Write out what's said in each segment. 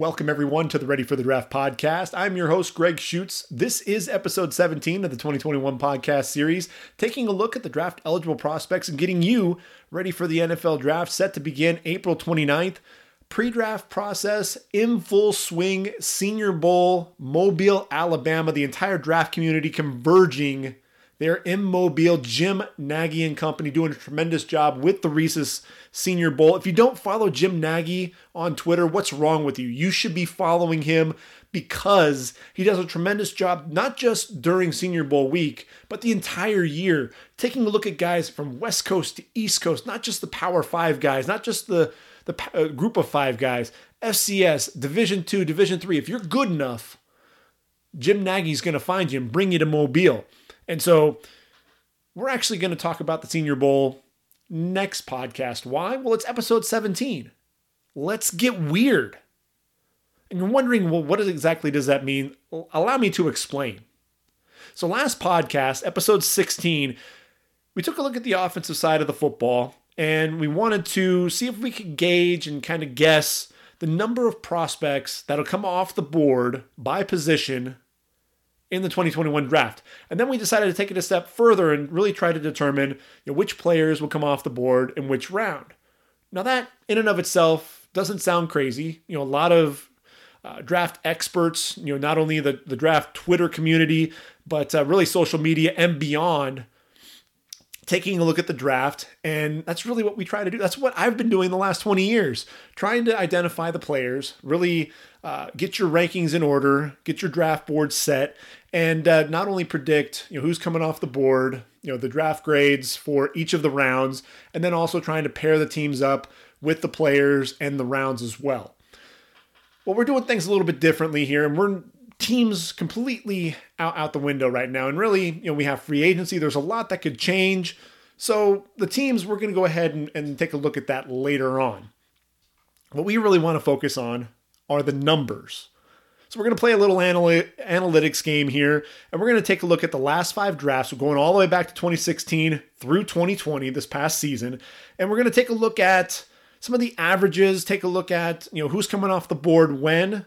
Welcome, everyone, to the Ready for the Draft podcast. I'm your host, Greg Schutz. This is episode 17 of the 2021 podcast series, taking a look at the draft eligible prospects and getting you ready for the NFL draft set to begin April 29th. Pre draft process in full swing, Senior Bowl, Mobile, Alabama, the entire draft community converging they're in Mobile. Jim Nagy and company doing a tremendous job with the Reese's Senior Bowl. If you don't follow Jim Nagy on Twitter, what's wrong with you? You should be following him because he does a tremendous job, not just during Senior Bowl week, but the entire year, taking a look at guys from West Coast to East Coast, not just the Power Five guys, not just the the uh, group of five guys, FCS, Division Two, Division Three. If you're good enough, Jim Nagy's going to find you and bring you to Mobile. And so we're actually going to talk about the Senior Bowl next podcast. Why? Well, it's episode 17. Let's get weird. And you're wondering, well, what exactly does that mean? Allow me to explain. So, last podcast, episode 16, we took a look at the offensive side of the football and we wanted to see if we could gauge and kind of guess the number of prospects that'll come off the board by position in the 2021 draft. And then we decided to take it a step further and really try to determine you know, which players will come off the board in which round. Now, that in and of itself doesn't sound crazy. You know, a lot of uh, draft experts, you know, not only the, the draft Twitter community, but uh, really social media and beyond taking a look at the draft. And that's really what we try to do. That's what I've been doing the last 20 years, trying to identify the players, really uh, get your rankings in order, get your draft board set, and uh, not only predict you know who's coming off the board, you know the draft grades for each of the rounds, and then also trying to pair the teams up with the players and the rounds as well. Well, we're doing things a little bit differently here, and we're teams completely out, out the window right now. And really, you know, we have free agency. There's a lot that could change. So the teams, we're going to go ahead and, and take a look at that later on. What we really want to focus on are the numbers. So we're going to play a little analytics game here, and we're going to take a look at the last five drafts. Going all the way back to 2016 through 2020, this past season, and we're going to take a look at some of the averages, take a look at you know who's coming off the board when,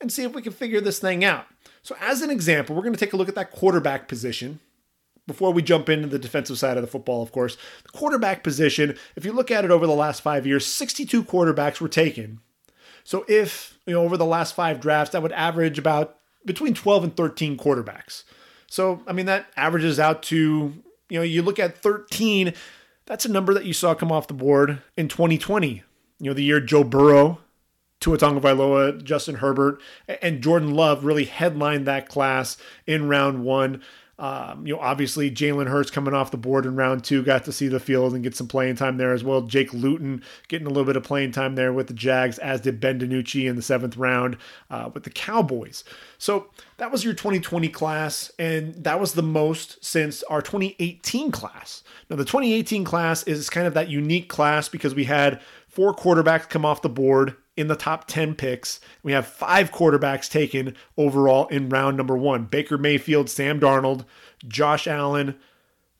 and see if we can figure this thing out. So, as an example, we're going to take a look at that quarterback position before we jump into the defensive side of the football, of course. The quarterback position, if you look at it over the last five years, 62 quarterbacks were taken. So, if, you know, over the last five drafts, that would average about between 12 and 13 quarterbacks. So, I mean, that averages out to, you know, you look at 13, that's a number that you saw come off the board in 2020. You know, the year Joe Burrow Tua Tagovailoa, Justin Herbert, and Jordan Love really headlined that class in round one. Um, you know, obviously Jalen Hurts coming off the board in round two, got to see the field and get some playing time there as well. Jake Luton getting a little bit of playing time there with the Jags, as did Ben DiNucci in the seventh round uh, with the Cowboys. So that was your 2020 class, and that was the most since our 2018 class. Now, the 2018 class is kind of that unique class because we had four quarterbacks come off the board in the top 10 picks. We have five quarterbacks taken overall in round number one Baker Mayfield, Sam Darnold, Josh Allen,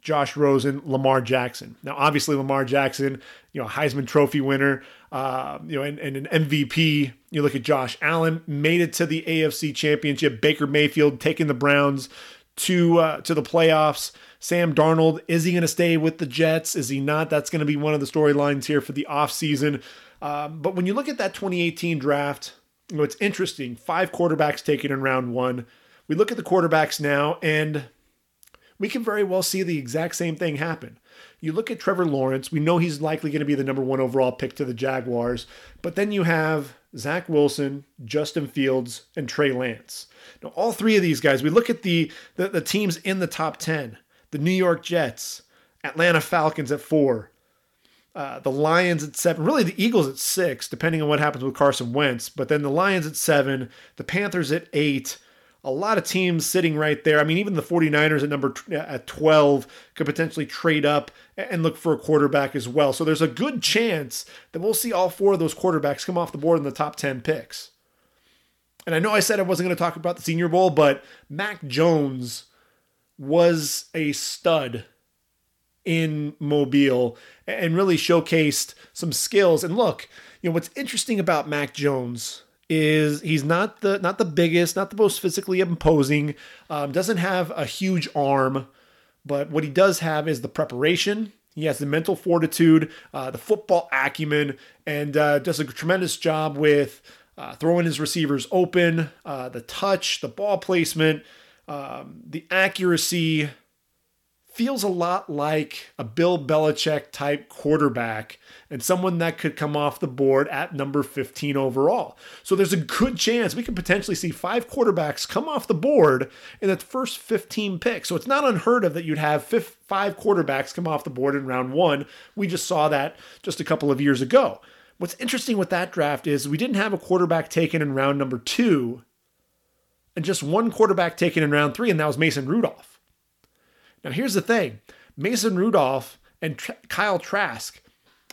Josh Rosen, Lamar Jackson. Now, obviously, Lamar Jackson, you know, Heisman Trophy winner, uh, you know, and, and, an MVP. You look at Josh Allen, made it to the AFC Championship. Baker Mayfield taking the Browns to uh, to the playoffs. Sam Darnold, is he going to stay with the Jets? Is he not? That's going to be one of the storylines here for the offseason. Um, but when you look at that 2018 draft, you know, it's interesting. Five quarterbacks taken in round one. We look at the quarterbacks now, and we can very well see the exact same thing happen. You look at Trevor Lawrence, we know he's likely going to be the number one overall pick to the Jaguars, but then you have Zach Wilson, Justin Fields, and Trey Lance. Now, all three of these guys, we look at the, the, the teams in the top 10 the New York Jets, Atlanta Falcons at four, uh, the Lions at seven, really the Eagles at six, depending on what happens with Carson Wentz. But then the Lions at seven, the Panthers at eight. A lot of teams sitting right there. I mean, even the 49ers at number at 12 could potentially trade up and look for a quarterback as well. So there's a good chance that we'll see all four of those quarterbacks come off the board in the top 10 picks. And I know I said I wasn't going to talk about the Senior Bowl, but Mac Jones was a stud in Mobile and really showcased some skills. And look, you know, what's interesting about Mac Jones is he's not the not the biggest, not the most physically imposing, um, doesn't have a huge arm, but what he does have is the preparation. He has the mental fortitude, uh, the football acumen, and uh, does a tremendous job with uh, throwing his receivers open, uh, the touch, the ball placement, um, the accuracy, feels a lot like a Bill Belichick type quarterback and someone that could come off the board at number 15 overall. So there's a good chance we could potentially see five quarterbacks come off the board in the first 15 picks. So it's not unheard of that you'd have five quarterbacks come off the board in round one. We just saw that just a couple of years ago. What's interesting with that draft is we didn't have a quarterback taken in round number two and just one quarterback taken in round three, and that was Mason Rudolph. Now, here's the thing Mason Rudolph and Tr- Kyle Trask,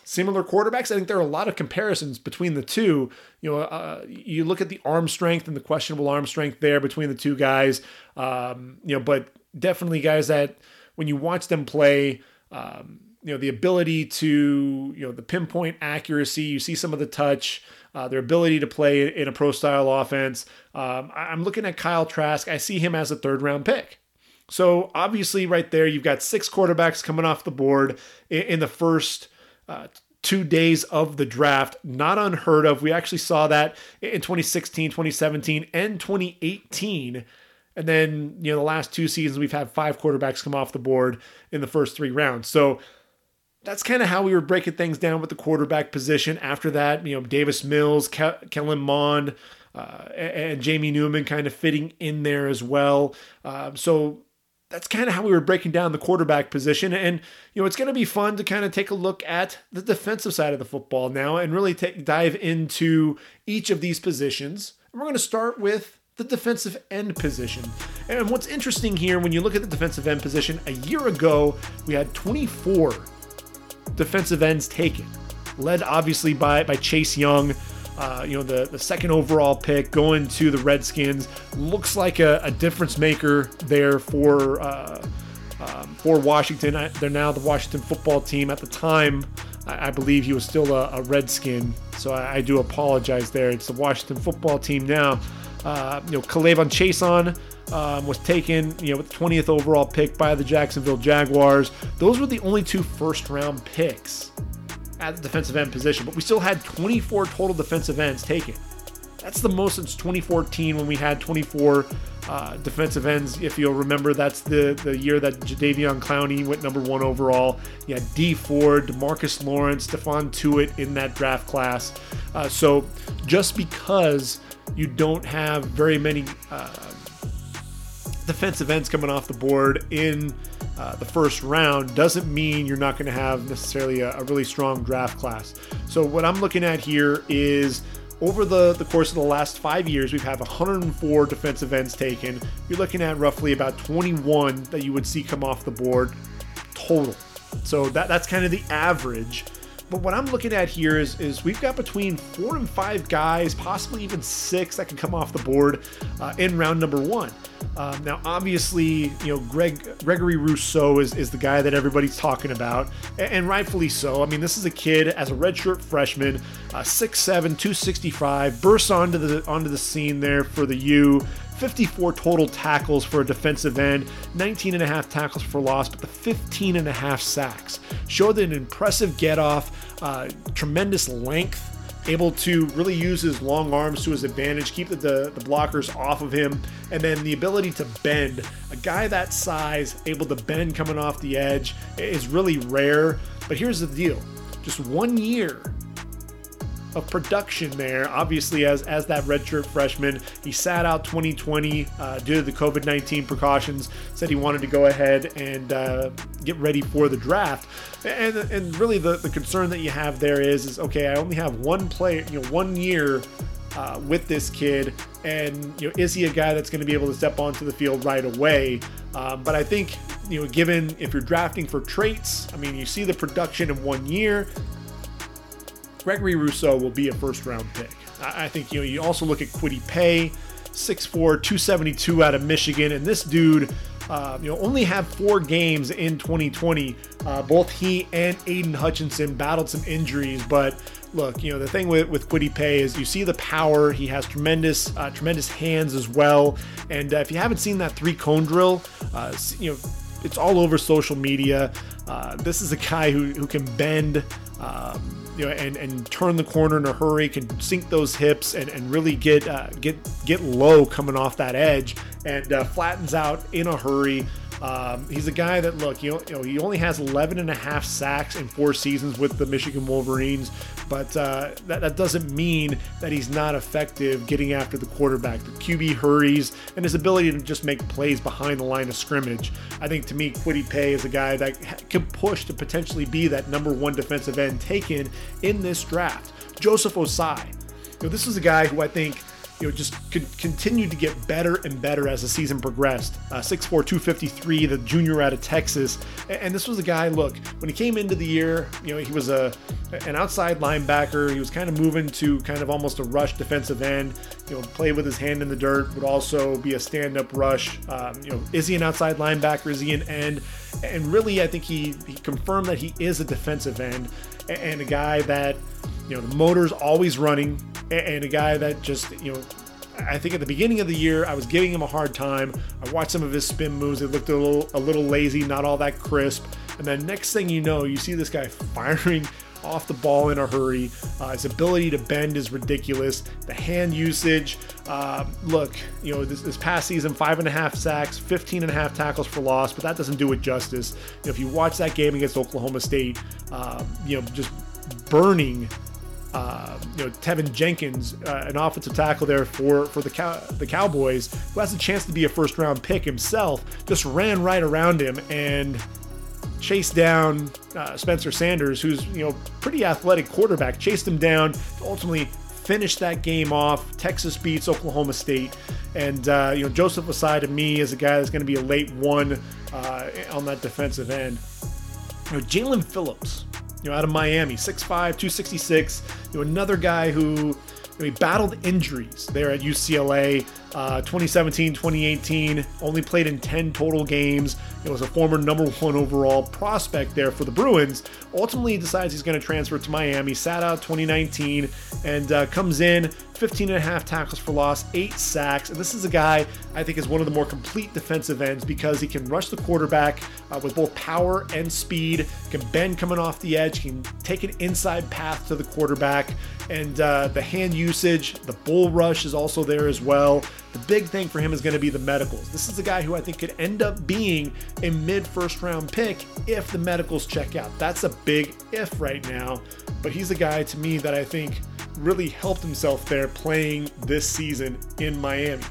similar quarterbacks. I think there are a lot of comparisons between the two. You know, uh, you look at the arm strength and the questionable arm strength there between the two guys. Um, you know, but definitely guys that when you watch them play, um, you know, the ability to, you know, the pinpoint accuracy, you see some of the touch, uh, their ability to play in a pro style offense. Um, I'm looking at Kyle Trask. I see him as a third round pick. So obviously, right there, you've got six quarterbacks coming off the board in, the first uh, two days of the draft. Not unheard of. We actually saw that in 2016, 2017, and 2018. And then, you know, the last two seasons, we've had five quarterbacks come off the board in the first three rounds. So that's kind of how we were breaking things down with the quarterback position. After that, you know, Davis Mills, Ke- Kellen Mond, uh, and Jamie Newman kind of fitting in there as well. Uh, so that's kind of how we were breaking down the quarterback position. And, you know, it's going to be fun to kind of take a look at the defensive side of the football now and really take, dive into each of these positions. And we're going to start with the defensive end position. And what's interesting here, when you look at the defensive end position, a year ago, we had 24 defensive ends taken, led obviously by, by Chase Young. Uh, you know, the, the second overall pick going to the Redskins looks like a, a difference maker there for uh, um, for Washington. I, they're now the Washington football team. At the time, I, I believe he was still a, a Redskin, so I, I, do apologize there. It's the Washington football team now. Uh, you know, K'Lavon Chaisson um, was taken, you know, with the 20th overall pick by the Jacksonville Jaguars. Those were the only two first round picks at the defensive end position, but we still had 24 total defensive ends taken. That's the most since 2014 when we had 24 uh, defensive ends. If you'll remember, that's the, the year that Jadeveon Clowney went number one overall. You had Dee Ford, Demarcus Lawrence, Stephon Tuitt in that draft class. Uh, so just because you don't have very many uh, defensive ends coming off the board in uh, the first round doesn't mean you're not going to have necessarily a, a, really strong draft class. So what I'm looking at here is over the, the course of the last five years, we've had 104 defensive ends taken. You're looking at roughly about 21 that you would see come off the board total. So that, that's kind of the average. But what I'm looking at here is, is we've got between four and five guys, possibly even six, that can come off the board uh, in round number one. Um, now, obviously, you know, Greg Gregory Rousseau is, is the guy that everybody's talking about, and, and rightfully so. I mean, this is a kid as a redshirt freshman, uh, 6'7", 265, bursts onto the onto the scene there for the U. 54 total tackles for a defensive end, 19 and a half tackles for loss, but the 15 and a half sacks showed an impressive get off, uh, tremendous length able to really use his long arms to his advantage, keep the, the, the, blockers off of him, and then the ability to bend. A guy that size, able to bend coming off the edge, is really rare. But here's the deal just one year of production there. Obviously, as as that redshirt freshman, he sat out 2020 uh, due to the COVID 19 precautions. Said he wanted to go ahead and uh, get ready for the draft. And and really, the the concern that you have there is is okay. I only have one player, you know, one year. Uh, with this kid, and you know, is he a guy that's going to be able to step onto the field right away? Um, but I think you know, given if you're drafting for traits, I mean, you see the production in one year. Gregory Rousseau will be a first round pick. I think you know you also look at Kwity Paye, 6'4", 272 out of Michigan, and this dude. Uh, you know, only have four games in 2020. Uh, both he and Aidan Hutchinson battled some injuries, but look, you know, the thing with with Kwity Paye is you see the power. He has tremendous uh, tremendous hands as well. And uh, if you haven't seen that three cone drill, uh, you know, it's all over social media. Uh, this is a guy who who can bend. Um, you know, and, and turn the corner in a hurry, can sink those hips and, and really get uh, get get low coming off that edge and uh, flattens out in a hurry. Um, he's a guy that look, you know, he only has 11 and a half sacks in four seasons with the Michigan Wolverines, but uh, that, that doesn't mean that he's not effective getting after the quarterback. The QB hurries and his ability to just make plays behind the line of scrimmage. I think to me, Kwity Paye is a guy that can push to potentially be that number one defensive end taken in this draft. Joseph Ossai, You know, this is a guy who I think you know, just could continue to get better and better as the season progressed. Uh, 6'4", 253, the junior out of Texas. And this was a guy, look, when he came into the year, you know, he was a an outside linebacker. He was kind of moving to kind of almost a rush defensive end. You know, play with his hand in the dirt, would also be a stand-up rush. Um, you know, is he an outside linebacker? Is he an end? And really, I think he, he confirmed that he is a defensive end and a guy that, you know, the motor's always running and a guy that just, you know, I think at the beginning of the year, I was giving him a hard time. I watched some of his spin moves. They looked a little, a little lazy, not all that crisp. And then next thing you know, you see this guy firing off the ball in a hurry. Uh, his ability to bend is ridiculous. The hand usage, uh, look, you know, this, this, past season, five and a half sacks, 15 and a half tackles for loss, but that doesn't do it justice. You know, if you watch that game against Oklahoma State, uh, you know, just burning uh, you know Teven Jenkins, uh, an offensive tackle there for for the Cow- the Cowboys, who has a chance to be a first round pick himself, just ran right around him and chased down uh, Spencer Sanders, who's you know pretty athletic quarterback, chased him down, ultimately finished that game off. Texas beats Oklahoma State, and uh, you know Joseph Ossai to me is a guy that's going to be a late one uh, on that defensive end. You know Jaelan Phillips know, out of Miami, 6'5, 266. You know, another guy who you know, he battled injuries there at UCLA. Uh, 2017, 2018, only played in 10 total games. It was a former number one overall prospect there for the Bruins. Ultimately, decides he's going to transfer to Miami. Sat out 2019 and uh, comes in 15 and a half tackles for loss, eight sacks. And this is a guy I think is one of the more complete defensive ends because he can rush the quarterback uh, with both power and speed, can bend coming off the edge, can take an inside path to the quarterback, and uh, the hand usage, the bull rush is also there as well. The big thing for him is going to be the medicals. This is a guy who I think could end up being a mid first round pick if the medicals check out. That's a big if right now, but he's a guy to me that I think really helped himself there playing this season in Miami.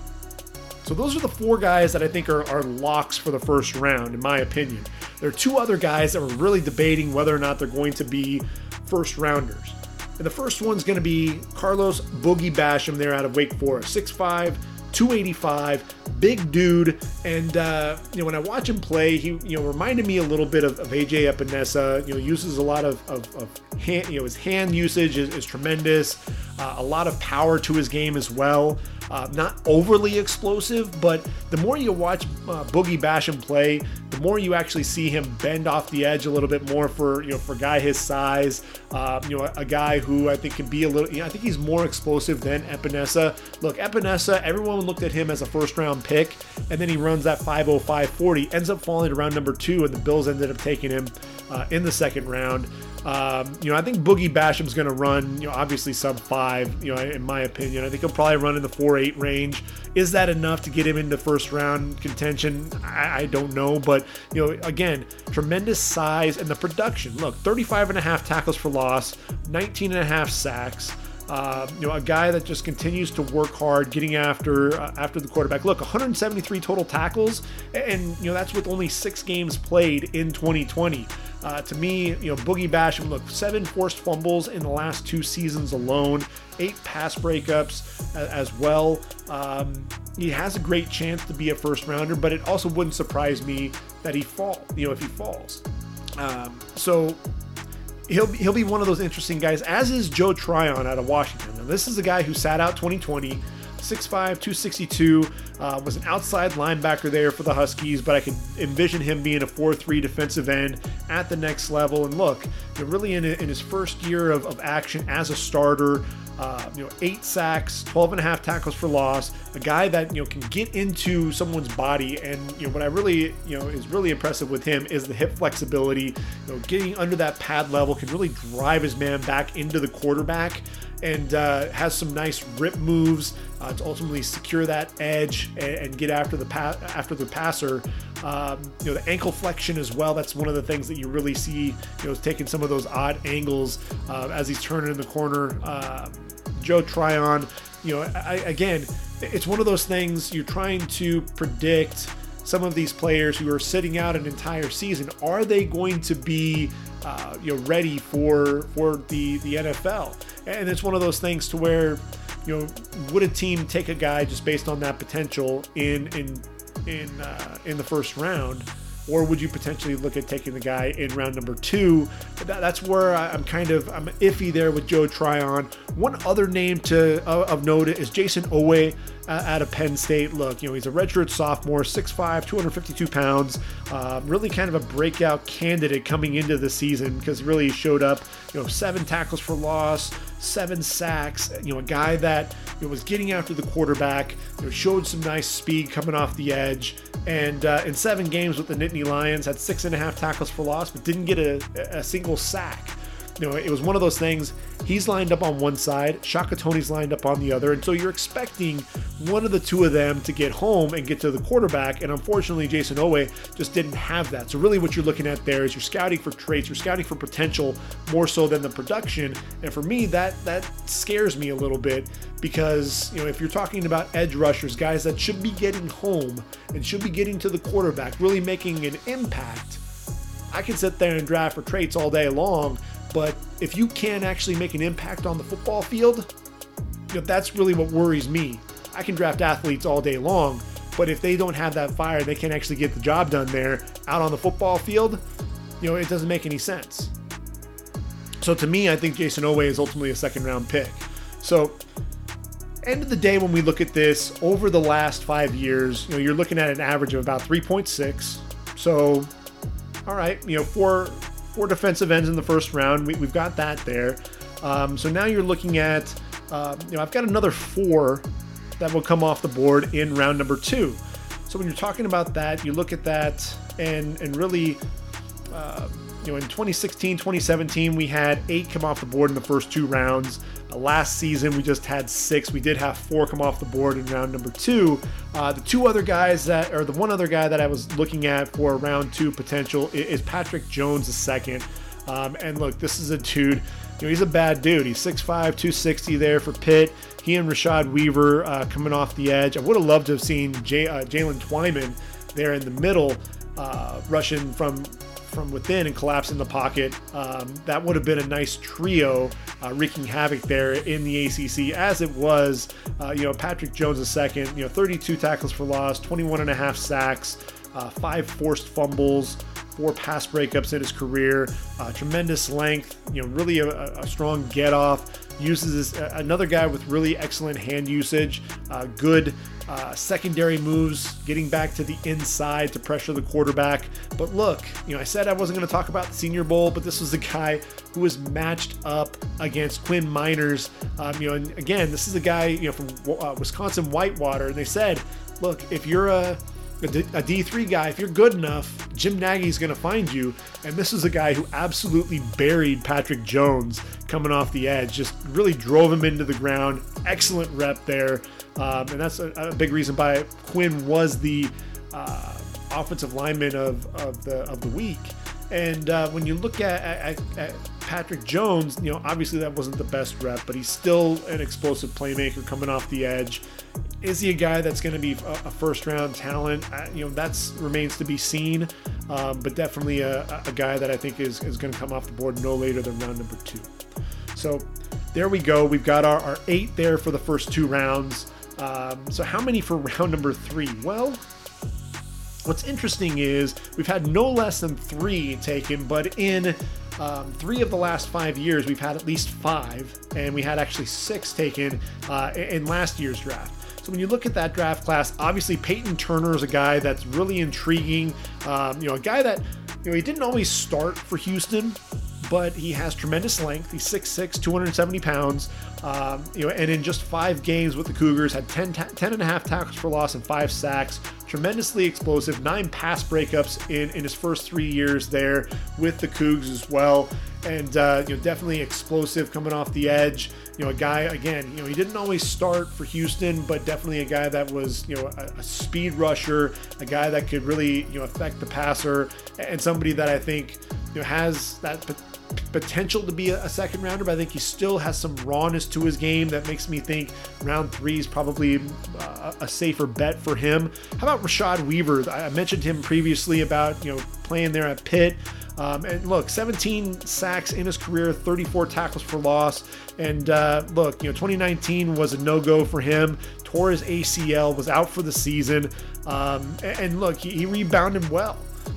So those are the four guys that I think are, are locks for the first round, in my opinion. There are two other guys that we're really debating whether or not they're going to be first rounders. And the first one's going to be Carlos Boogie Basham there out of Wake Forest, 6'5, 285, big dude. And uh, you know, when I watch him play, he you know reminded me a little bit of, of AJ Epenesa. You know, uses a lot of, of, of hand, you know, his hand usage is, is tremendous. Uh, a lot of power to his game as well. Uh, not overly explosive, but the more you watch uh, Boogie Basham play, the more you actually see him bend off the edge a little bit more for you know for a guy his size. Uh, you know, a, a, guy who I think can be a little. You know, I think he's more explosive than Epenesa. Look, Epenesa, everyone looked at him as a first round pick, and then he runs that 50540, ends up falling to round number two, and the Bills ended up taking him uh, in the second round. Um, you know, I think Boogie Basham's going to run, you know, obviously sub five, you know, in my opinion. I think he'll probably run in the 4 8 range. Is that enough to get him into first round contention? I, I don't know. But, you know, again, tremendous size and the production. Look, 35 and a half tackles for loss, 19 and a half sacks. Uh, you know, a guy that just continues to work hard, getting after uh, after the quarterback. Look, 173 total tackles, and you know that's with only six games played in 2020. Uh, to me, you know, Boogie Basham, look, seven forced fumbles in the last two seasons alone, eight pass breakups as well. Um, he has a great chance to be a first rounder, but it also wouldn't surprise me that he fall, you know, if he falls. Um, so he'll be, he'll be one of those interesting guys, as is Joe Tryon out of Washington. And this is a guy who sat out 2020, 6'5, 262, uh, was an outside linebacker there for the Huskies, but I could envision him being a 4 3 defensive end at the next level. And look, really in, in his first year of, of action as a starter, uh, you know, eight sacks, 12 and a half tackles for loss, a guy that, you know, can get into someone's body. And, you know, what I really, you know, is really impressive with him is the hip flexibility, you know, getting under that pad level, can really drive his man back into the quarterback and uh, has some nice rip moves uh, to ultimately secure that edge and, and get after the pa- after the passer. Um, you know the ankle flexion as well. That's one of the things that you really see. You know, is taking some of those odd angles uh, as he's turning in the corner. Joe Tryon, you know, I, again, it's one of those things you're trying to predict some of these players who are sitting out an entire season. Are they going to be, uh, you know, ready for for the the NFL? And it's one of those things to where, you know, would a team take a guy just based on that potential in in in uh, in the first round? Or would you potentially look at taking the guy in round number two? That, that's where I'm kind of I'm iffy there with Joe Tryon. One other name to uh, of note is Jayson Oweh uh, out of Penn State. Look, you know he's a redshirt sophomore, 6'5", 252 pounds. Uh, really kind of a breakout candidate coming into the season because really he showed up. You know, seven tackles for loss, seven sacks. You know, a guy that you know, was getting after the quarterback. You know, showed some nice speed coming off the edge. And uh, in seven games with the Nittany Lions, had six and a half tackles for loss, but didn't get a, a single sack you know, it was one of those things. He's lined up on one side, Shaka Toney's lined up on the other, and so you're expecting one of the two of them to get home and get to the quarterback. And unfortunately, Jayson Oweh just didn't have that. So really, what you're looking at there is you're scouting for traits, you're scouting for potential more so than the production. And for me, that that scares me a little bit because you know if you're talking about edge rushers, guys that should be getting home and should be getting to the quarterback, really making an impact. I can sit there and draft for traits all day long, but if you can't actually make an impact on the football field, you know, that's really what worries me. I can draft athletes all day long, but if they don't have that fire, they can't actually get the job done there out on the football field, you know, it doesn't make any sense. So to me, I think Jayson Oweh is ultimately a second round pick. So end of the day, when we look at this over the last five years, you know, you're looking at an average of about 3.6. So, all right, you know, four four defensive ends in the first round. We, have got that there. Um, so now you're looking at, uh, you know, I've got another four that will come off the board in round number two. So when you're talking about that, you look at that and and really. Uh, you know, in 2016, 2017, we had eight come off the board in the first two rounds. Uh, last season, we just had six. We did have four come off the board in round number two. Uh, the two other guys that, or the one other guy that I was looking at for round two potential is, Patrick Jones, the second. Um, and look, this is a dude. You know, he's a bad dude. He's 6'5", 260 there for Pitt. He and Rashad Weaver uh, coming off the edge. I would have loved to have seen Jay, uh, Jaylen Twyman there in the middle, uh, rushing from from within and collapse in the pocket. Um, that would have been a nice trio uh, wreaking havoc there in the ACC, as it was. Uh, you know, Patrick Jones a second. You know, 32 tackles for loss, 21 and a half sacks, uh, five forced fumbles four pass breakups in his career, uh, tremendous length, you know, really a, a strong get off. Uses this, another guy with really excellent hand usage, uh, good uh, secondary moves, getting back to the inside to pressure the quarterback. But look, you know, I said I wasn't going to talk about the Senior Bowl, but this was the guy who was matched up against Quinn Meinerz. Um, you know, and again, this is a guy you know from uh, Wisconsin Whitewater, and they said, look, if you're a a D3 guy, if you're good enough, Jim Nagy's going to find you. And this is a guy who absolutely buried Patrick Jones coming off the edge, just really drove him into the ground. Excellent rep there. Um, and that's a, a, big reason why Quinn was the uh, offensive lineman of, of, the, of the week. And uh, when you look at, at, at, Patrick Jones, you know, obviously that wasn't the best rep, but he's still an explosive playmaker coming off the edge. Is he a guy that's going to be a, first round talent? Uh, you know, that's remains to be seen, um, but definitely a, a, guy that I think is, is going to come off the board no later than round number two. So there we go. We've got our, our eight there for the first two rounds. Um, so how many for round number three? Well, What's interesting is we've had no less than three taken, but in um, three of the last five years, we've had at least five, and we had actually six taken uh, in last year's draft. So when you look at that draft class, obviously Peyton Turner is a guy that's really intriguing. Um, you know, a guy that you know he didn't always start for Houston, but he has tremendous length. He's 6'6", 270 pounds. Um, you know, and in just five games with the Cougars, had 10, ta- 10 and a half tackles for loss and five sacks. Tremendously explosive, nine pass breakups in, in his first three years there with the Cougs as well. And, uh, you know, definitely explosive coming off the edge. You know, a guy, again, you know, he didn't always start for Houston, but definitely a guy that was, you know, a, a speed rusher, a guy that could really, you know, affect the passer, and somebody that I think, you know, has that potential to be a, second rounder, but I think he still has some rawness to his game that makes me think round three is probably uh, a safer bet for him. How about Rashad Weaver? I mentioned him previously about you know playing there at Pitt. Um, and look, 17 sacks in his career, 34 tackles for loss. And uh, look, you know, 2019 was a no go for him. Tore his ACL, was out for the season. Um, and look, he, he rebounded well.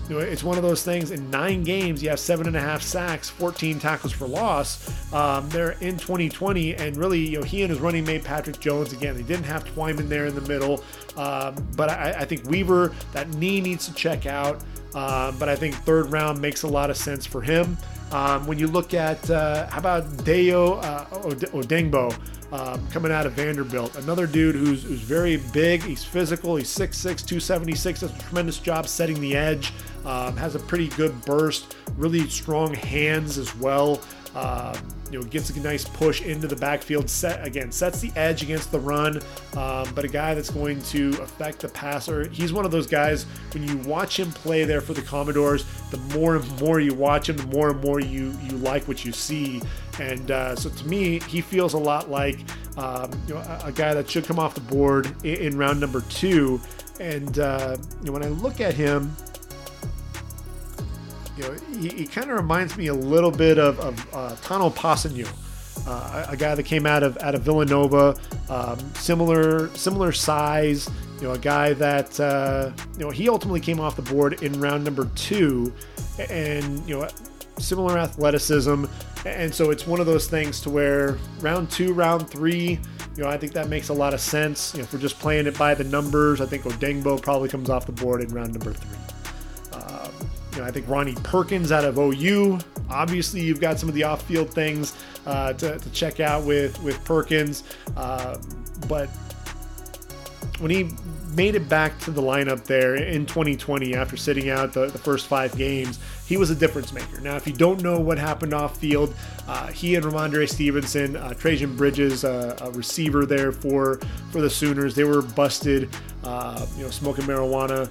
You know, it's one of those things. In nine games, you have seven and a half sacks, 14 tackles for loss. Um, they're in 2020, and really, you know, he and his running mate Patrick Jones again. They didn't have Twyman there in the middle, um, but I, I, think Weaver that knee needs to check out. Uh, but I think third round makes a lot of sense for him. Um, when you look at uh, how about Dayo uh, Odeyingbo um, coming out of Vanderbilt, another dude who's, who's very big. He's physical. He's 6'6", 276. Does a tremendous job setting the edge. Um, has a pretty good burst. Really strong hands as well. Um, you know, gets a nice push into the backfield. Set again, sets the edge against the run, um, but a guy that's going to affect the passer. He's one of those guys. When you watch him play there for the Commodores, the more and more you watch him, the more and more you you like what you see. And uh, so to me, he feels a lot like um, you know, a, a, guy that should come off the board in, in round number two. And uh, you know, when I look at him, you know, he, he kind of reminds me a little bit of, of uh, Tanoh Kpassagnon, uh, a, a, guy that came out of out of Villanova, um, similar similar size. You know, a guy that uh, you know he ultimately came off the board in round number two, and you know, similar athleticism, and so it's one of those things to where round two, round three. You know, I think that makes a lot of sense. You know, if we're just playing it by the numbers, I think Odeyingbo probably comes off the board in round number three. You know, I think Ronnie Perkins out of OU. Obviously, you've got some of the off-field things uh, to, to, check out with with Perkins, uh, but when he made it back to the lineup there in 2020 after sitting out the, the first five games, he was a difference maker. Now, if you don't know what happened off field, uh, he and Rhamondre Stevenson, uh, Trejan Bridges, uh, a receiver there for for the Sooners, they were busted, uh, you know, smoking marijuana.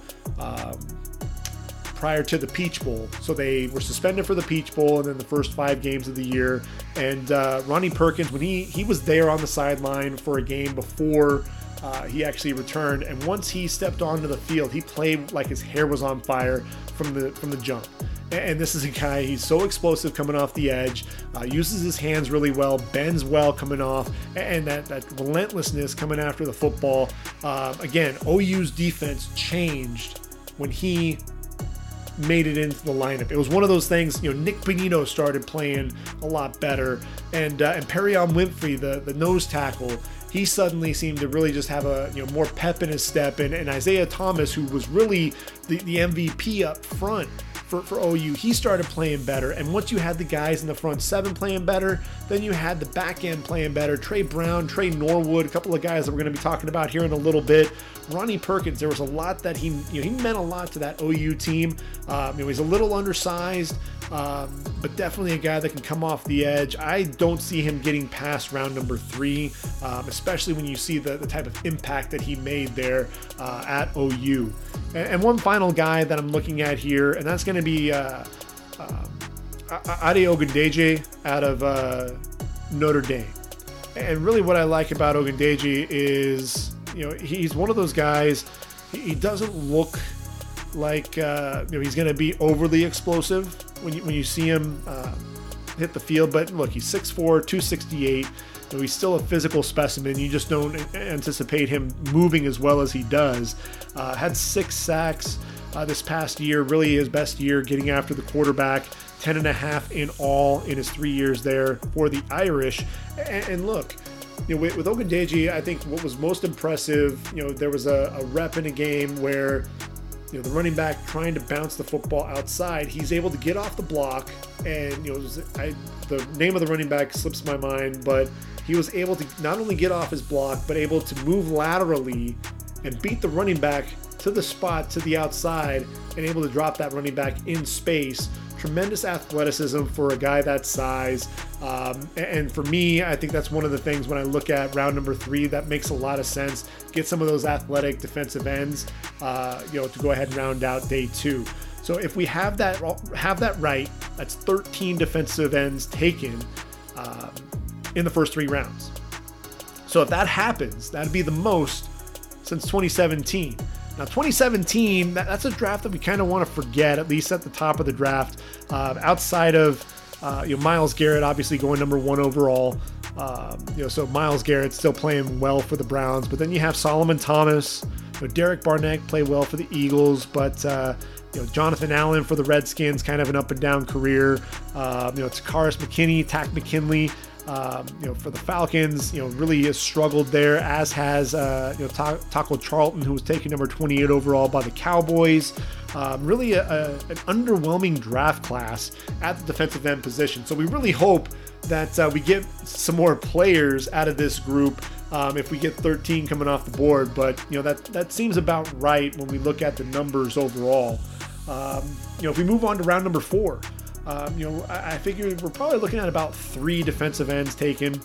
Prior to the Peach Bowl. So they were suspended for the Peach Bowl and then the first five games of the year. And uh, Ronnie Perkins, when he he was there on the sideline for a game before uh, he actually returned, and once he stepped onto the field, he played like his hair was on fire from the from the jump. And this is a guy, he's so explosive coming off the edge, uh, uses his hands really well, bends well coming off, and that, that relentlessness coming after the football. Uh, again, OU's defense changed when he made it into the lineup. It was one of those things, you know, Nik Bonitto started playing a lot better, and uh, and Perrion Winfrey, the, the nose tackle, he suddenly seemed to really just have a you know more pep in his step, and, and Isaiah Thomas, who was really the, the MVP up front, for, for OU, he started playing better. And once you had the guys in the front seven playing better, then you had the back end playing better. Tre Brown, Tre Norwood, a couple of guys that we're going to be talking about here in a little bit. Ronnie Perkins, there was a lot that he, you know, he meant a lot to that OU team. Um, you know, he's a little undersized, um, but definitely a guy that can come off the edge. I don't see him getting past round number three, um, especially when you see the, the type of impact that he made there uh, at OU. And, and, one final guy that I'm looking at here, and that's going to be uh, uh, Ade Ogundeji out of uh, Notre Dame. And really, what I like about Ogundeji is, you know, he's one of those guys. He doesn't look like uh, you know he's going to be overly explosive when you when you see him uh, hit the field. But look, he's 6'4", 268. You know, he's still a physical specimen. You just don't anticipate him moving as well as he does. Uh, had six sacks uh, this past year, really his best year getting after the quarterback. 10 and a half in all in his three years there for the Irish. And, and look, you know, with, with Ogundeji, I think what was most impressive, you know, there was a, a rep in a game where you know the running back trying to bounce the football outside he's able to get off the block and you know I, the name of the running back slips my mind but he was able to not only get off his block but able to move laterally and beat the running back to the spot to the outside and able to drop that running back in space tremendous athleticism for a guy that size. Um, and for me, I think that's one of the things when I look at round number three that makes a lot of sense. Get some of those athletic defensive ends, uh, you know, to go ahead and round out day two. So if we have that have that right, that's 13 defensive ends taken um, in the first three rounds. So if that happens, that'd be the most since 2017. Now, 2017, that, that's a draft that we kind of want to forget, at least at the top of the draft. Uh, outside of uh, you know, Myles Garrett, obviously going number one overall. Um, you know, so Myles Garrett still playing well for the Browns, but then you have Solomon Thomas, you know, Derek Barnett play well for the Eagles, but uh, you know, Jonathan Allen for the Redskins, kind of an up and down career. Um, you know, Takkarist McKinney, Takk McKinley, um, you know, for the Falcons, you know, really has struggled there, as has uh, you know Taco Charlton, who was taken number 28 overall by the Cowboys. Um, really, a, a, an underwhelming draft class at the defensive end position. So we really hope that uh, we get some more players out of this group. Um, if we get 13 coming off the board, but you know that that seems about right when we look at the numbers overall. Um, you know, if we move on to round number four, um, you know, I, I figure we're probably looking at about three defensive ends taken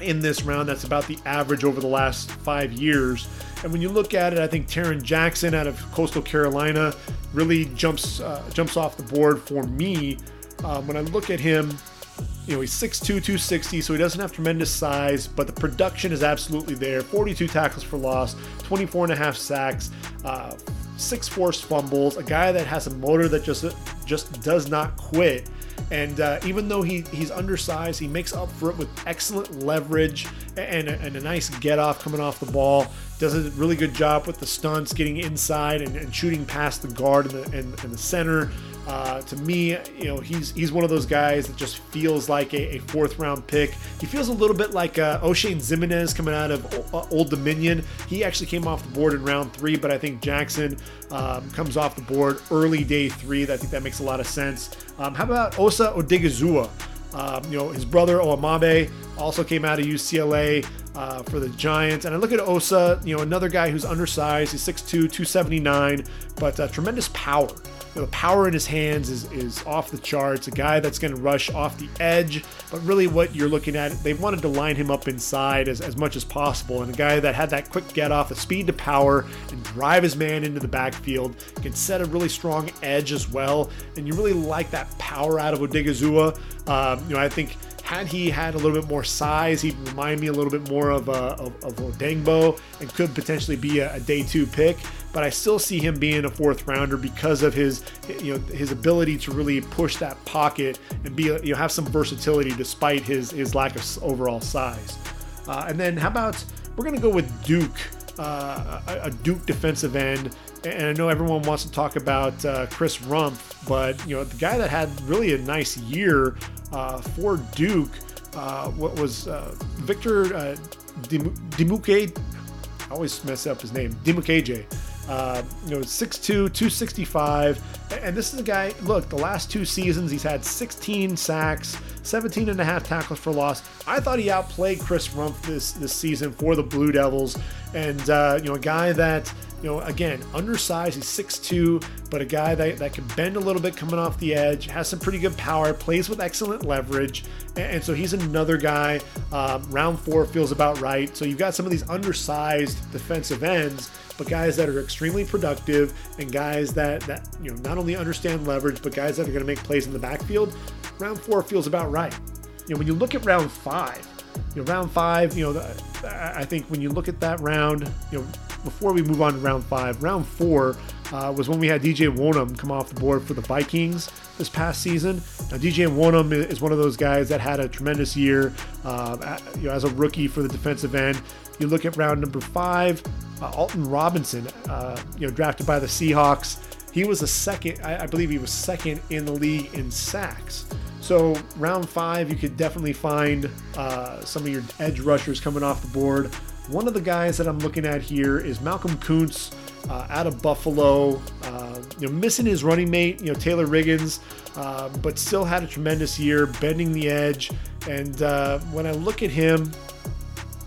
in this round. That's about the average over the last five years. And when you look at it, I think Tarron Jackson out of Coastal Carolina really jumps uh, jumps off the board for me. Um, when I look at him, you know, he's 6'2, 260, so he doesn't have tremendous size, but the production is absolutely there. 42 tackles for loss, 24 and a half sacks, uh, six forced fumbles, a guy that has a motor that just just does not quit. And uh, even though he, he's undersized, he makes up for it with excellent leverage and a, and a nice get off coming off the ball. Does a really good job with the stunts, getting inside and, and shooting past the guard and the, and, and the center. Uh, to me, you know, he's he's one of those guys that just feels like a, a fourth round pick. He feels a little bit like uh, Oshane Ximines coming out of uh, Old Dominion. He actually came off the board in round three, but I think Jackson um, comes off the board early day three. I think that makes a lot of sense. Um, how about Osa Odighizuwa? Um, you know, his brother Owamagbe also came out of UCLA uh, for the Giants. And I look at Osa, you know, another guy who's undersized. He's 6'2, 279, but uh, tremendous power know, the power in his hands is, is off the charts. A guy that's going to rush off the edge, but really what you're looking at, they wanted to line him up inside as, as much as possible. And a guy that had that quick get off, the speed to power, and drive his man into the backfield, can set a really strong edge as well. And you really like that power out of Odighizuwa. Um, you know, I think had he had a little bit more size, he'd remind me a little bit more of, uh, of, of Odeyingbo and could potentially be a, a day two pick but I still see him being a fourth rounder because of his you know his ability to really push that pocket and be you know have some versatility despite his his lack of overall size. Uh, and then how about we're gonna go with Duke, uh, a, a, Duke defensive end. And I know everyone wants to talk about uh, Chris Rumph, but you know the guy that had really a nice year uh, for Duke. Uh, what was uh, Victor uh, Dimuke? I always mess up his name. Dimukeje. Uh, you know, 6'2, 265. And this is a guy, look, the last two seasons, he's had 16 sacks, 17 and a half tackles for loss. I thought he outplayed Chris Rumph this, this season for the Blue Devils. And, uh, you know, a guy that, you know, again, undersized, he's 6'2, but a guy that, that can bend a little bit coming off the edge, has some pretty good power, plays with excellent leverage. And, and so he's another guy. Um, round four feels about right. So you've got some of these undersized defensive ends but guys that are extremely productive and guys that that you know not only understand leverage, but guys that are going to make plays in the backfield. Round four feels about right. You know, when you look at round five, you know, round five, you know, I think when you look at that round, you know, before we move on to round five, round four uh, was when we had DJ Wonnum come off the board for the Vikings this past season. Now, DJ Wonnum is one of those guys that had a tremendous year uh, you know, as a rookie for the defensive end. You look at round number five, uh, Alton Robinson, uh, you know, drafted by the Seahawks. He was a second, I, I, believe he was second in the league in sacks. So round five, you could definitely find uh, some of your edge rushers coming off the board. One of the guys that I'm looking at here is Malcolm Koonce uh, out of Buffalo. Uh, you know, missing his running mate, you know Taylor Riggins, uh, but still had a tremendous year, bending the edge. And when I look at him,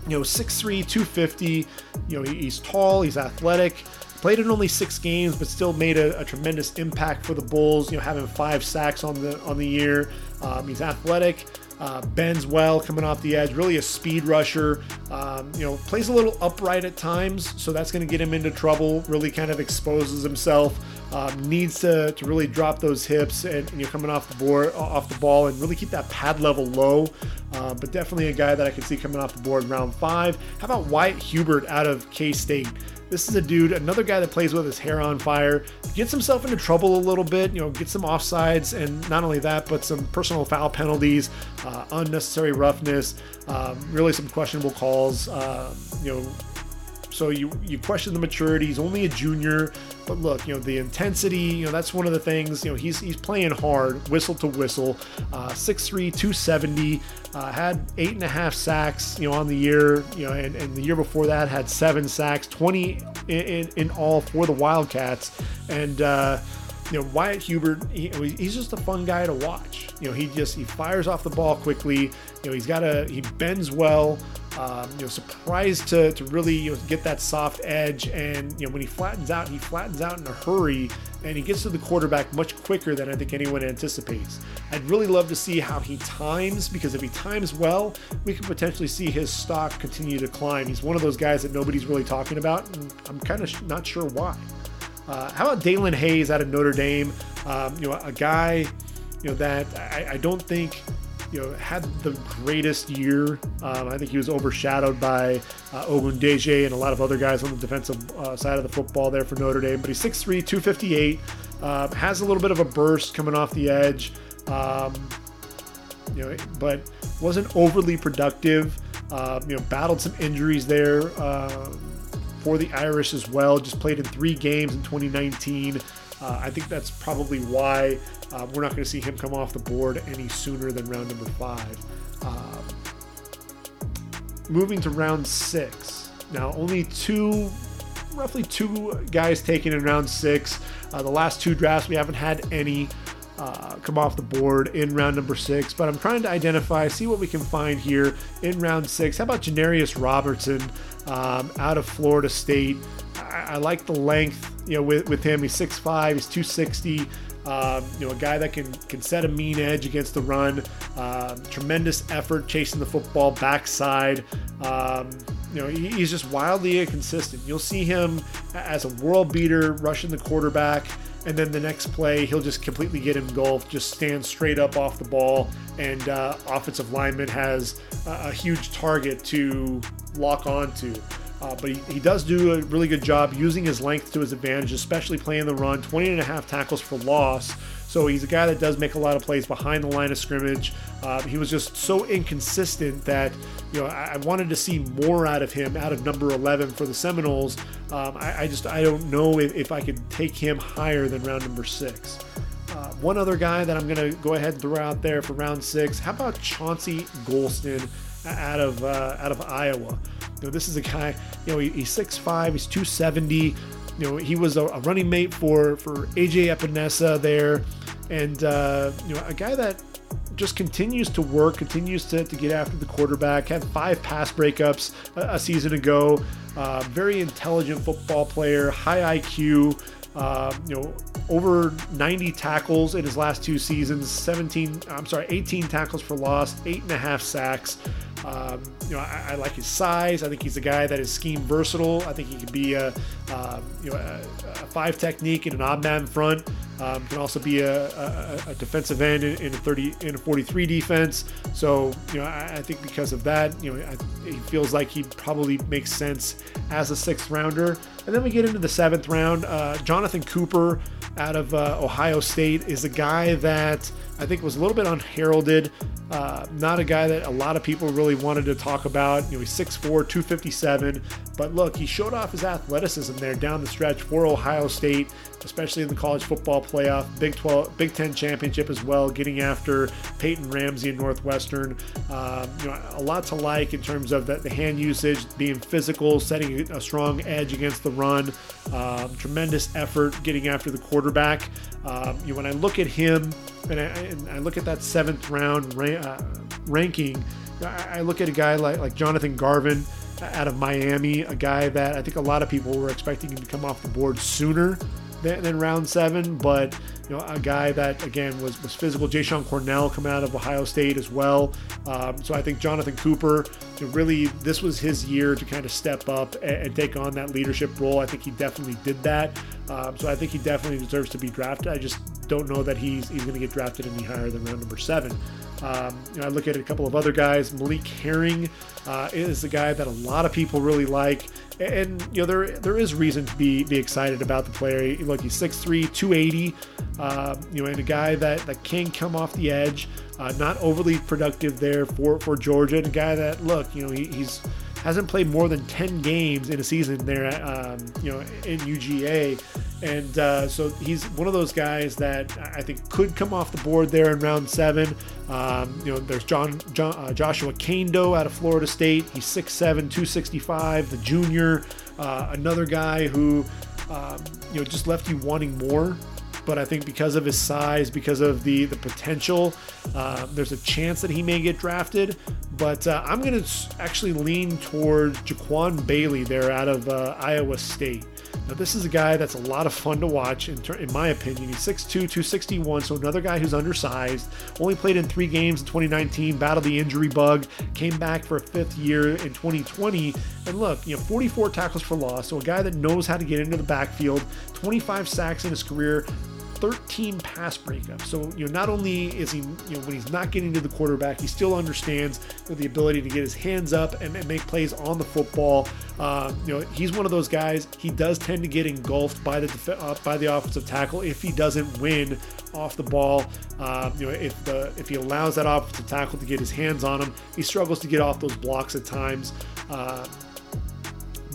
you know, 6'3", 250. You know, he's tall, he's athletic. Played in only six games, but still made a, a, tremendous impact for the Bulls. You know, having five sacks on the on the year. Um, he's athletic, uh, bends well, coming off the edge. Really a speed rusher. Um, you know, plays a little upright at times, so that's going to get him into trouble. Really kind of exposes himself. Um, needs to, to really drop those hips and, and, you're coming off the board off the ball and really keep that pad level low. Uh, but definitely a guy that I can see coming off the board round five. How about Wyatt Hubert out of K State? This is a dude, another guy that plays with his hair on fire, gets himself into trouble a little bit, you know, gets some offsides, and not only that, but some personal foul penalties, uh, unnecessary roughness, um, really some questionable calls, uh, you know, so you you question the maturity. He's only a junior, but look, you know the intensity. You know that's one of the things. You know he's he's playing hard, whistle to whistle. Uh, 6'3", 270. Uh, had eight and a half sacks. You know on the year. You know and, and the year before that had seven sacks, 20 in, in, in all for the Wildcats. And uh, you know Wyatt Hubert, he, he's just a fun guy to watch. You know he just he fires off the ball quickly. You know he's got a he bends well. Um, you know, surprised to, to really you know, get that soft edge. And you know, when he flattens out, he flattens out in a hurry, and he gets to the quarterback much quicker than I think anyone anticipates. I'd really love to see how he times because if he times well, we could potentially see his stock continue to climb. He's one of those guys that nobody's really talking about, and I'm kind of not sure why. Uh, how about Daelin Hayes out of Notre Dame? Um, you know, a guy, you know, that I, I don't think you know, had the greatest year. Um, I think he was overshadowed by uh, and a lot of other guys on the defensive uh, side of the football there for Notre Dame. But he's 6'3", 258, uh, has a little bit of a burst coming off the edge, um, you know, but wasn't overly productive. Uh, you know, battled some injuries there uh, for the Irish as well. Just played in three games in 2019. Uh, I think that's probably why uh, we're not going to see him come off the board any sooner than round number five. Um, moving to round six. Now, only two, roughly two guys taken in round six. Uh, the last two drafts, we haven't had any uh, come off the board in round number six, but I'm trying to identify, see what we can find here in round six. How about Janarius Robertson um, out of Florida State? I, I, like the length, you know, with, with him. He's 6'5, he's 260. Um, you know, a guy that can can set a mean edge against the run. Um, tremendous effort chasing the football backside. Um, you know, he, he's just wildly inconsistent. You'll see him as a world beater rushing the quarterback, and then the next play he'll just completely get engulfed, just stand straight up off the ball, and uh, offensive lineman has a, a huge target to lock onto. Uh, but he, he does do a really good job using his length to his advantage, especially playing the run. 20 and a half tackles for loss. So he's a guy that does make a lot of plays behind the line of scrimmage. Uh, he was just so inconsistent that you know I, I, wanted to see more out of him, out of number 11 for the Seminoles. Um, I, I, just I don't know if, if, I could take him higher than round number six. Uh, one other guy that I'm going to go ahead and throw out there for round six. How about Chauncey Golston out of uh, out of Iowa? Know, this is a guy, you know, he, he's 6'5, he's 270. You know, he was a, a running mate for for AJ Epenesa there, and uh, you know, a guy that just continues to work, continues to, to get after the quarterback. Had five pass breakups a, a season ago. Uh, very intelligent football player, high IQ. Uh, you know, over 90 tackles in his last two seasons, 17, I'm sorry, 18 tackles for loss, eight and a half sacks. Um, you know, I, I, like his size. I think he's a guy that is scheme versatile. I think he can be a, uh, you know, a, a, five technique in an odd man front. Um, can also be a, a defensive end in, in, a 30 in a 43 defense. So you know, I, I think because of that, you know, he feels like he probably makes sense as a sixth rounder. And then we get into the seventh round. Uh, Jonathan Cooper out of uh, Ohio State is a guy that I think was a little bit unheralded. Uh, not a guy that a lot of people really wanted to talk about. You know, he's 6'4, 257. But look, he showed off his athleticism there down the stretch for Ohio State, especially in the college football playoff, Big 12, Big 10 championship as well, getting after Peyton Ramsey and Northwestern. Um, you know, a lot to like in terms of the, the, hand usage, being physical, setting a strong edge against the run. Um, tremendous effort getting after the quarterback. Um, you know, when I look at him and I, and I look at that seventh round ra- uh, ranking, I, I look at a guy like, like Jonathan Garvin out of Miami, a guy that I think a lot of people were expecting him to come off the board sooner than, than round seven, but you know, a guy that again was was physical. Jashon Cornell coming out of Ohio State as well. Um, so I think Jonathan Cooper, really, this was his year to kind of step up and, and, take on that leadership role. I think he definitely did that. Um, so I think he definitely deserves to be drafted. I just don't know that he's he's going to get drafted any higher than round number seven. Um, you know, I look at a couple of other guys. Malik Herring uh, is a guy that a lot of people really like, and you know there there is reason to be be excited about the player. Look, he's 6'3", 280. Uh, you know, and a guy that that can come off the edge. Uh, not overly productive there for for Georgia, and a guy that look, you know, he, he's hasn't played more than 10 games in a season there, um, you know, in UGA. And uh, so he's one of those guys that I think could come off the board there in round seven. Um, you know, there's John, John uh, Joshua Kaindoh out of Florida State. He's 6'7, 265, the junior. Uh, another guy who, um, you know, just left you wanting more but I think because of his size, because of the the potential, uh, there's a chance that he may get drafted. But uh, I'm going to actually lean towards Jaquan Bailey there out of uh, Iowa State. Now, this is a guy that's a lot of fun to watch, in, ter- in my opinion. He's 6'2, 261, so another guy who's undersized. Only played in three games in 2019, battled the injury bug, came back for a fifth year in 2020. And look, you know, 44 tackles for loss, so a guy that knows how to get into the backfield, 25 sacks in his career, 13 pass breakups. So, you know, not only is he, you know, when he's not getting to the quarterback, he still understands you know, the ability to get his hands up and, and make plays on the football. Uh, you know, he's one of those guys. He does tend to get engulfed by the def- uh, by the offensive tackle if he doesn't win off the ball. Uh, you know, if the if he allows that offensive tackle to get his hands on him, he struggles to get off those blocks at times. Uh,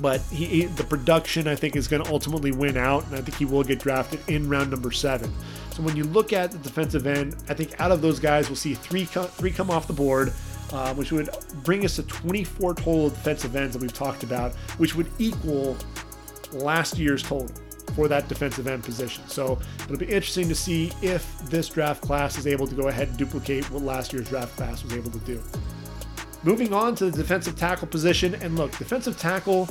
but he, he, the production I think is going to ultimately win out, and I think he will get drafted in round number seven. So when you look at the defensive end, I think out of those guys, we'll see three three come off the board, uh, which would bring us to 24 total defensive ends that we've talked about, which would equal last year's total for that defensive end position. So it'll be interesting to see if this draft class is able to go ahead and duplicate what last year's draft class was able to do. Moving on to the defensive tackle position, and look, defensive tackle.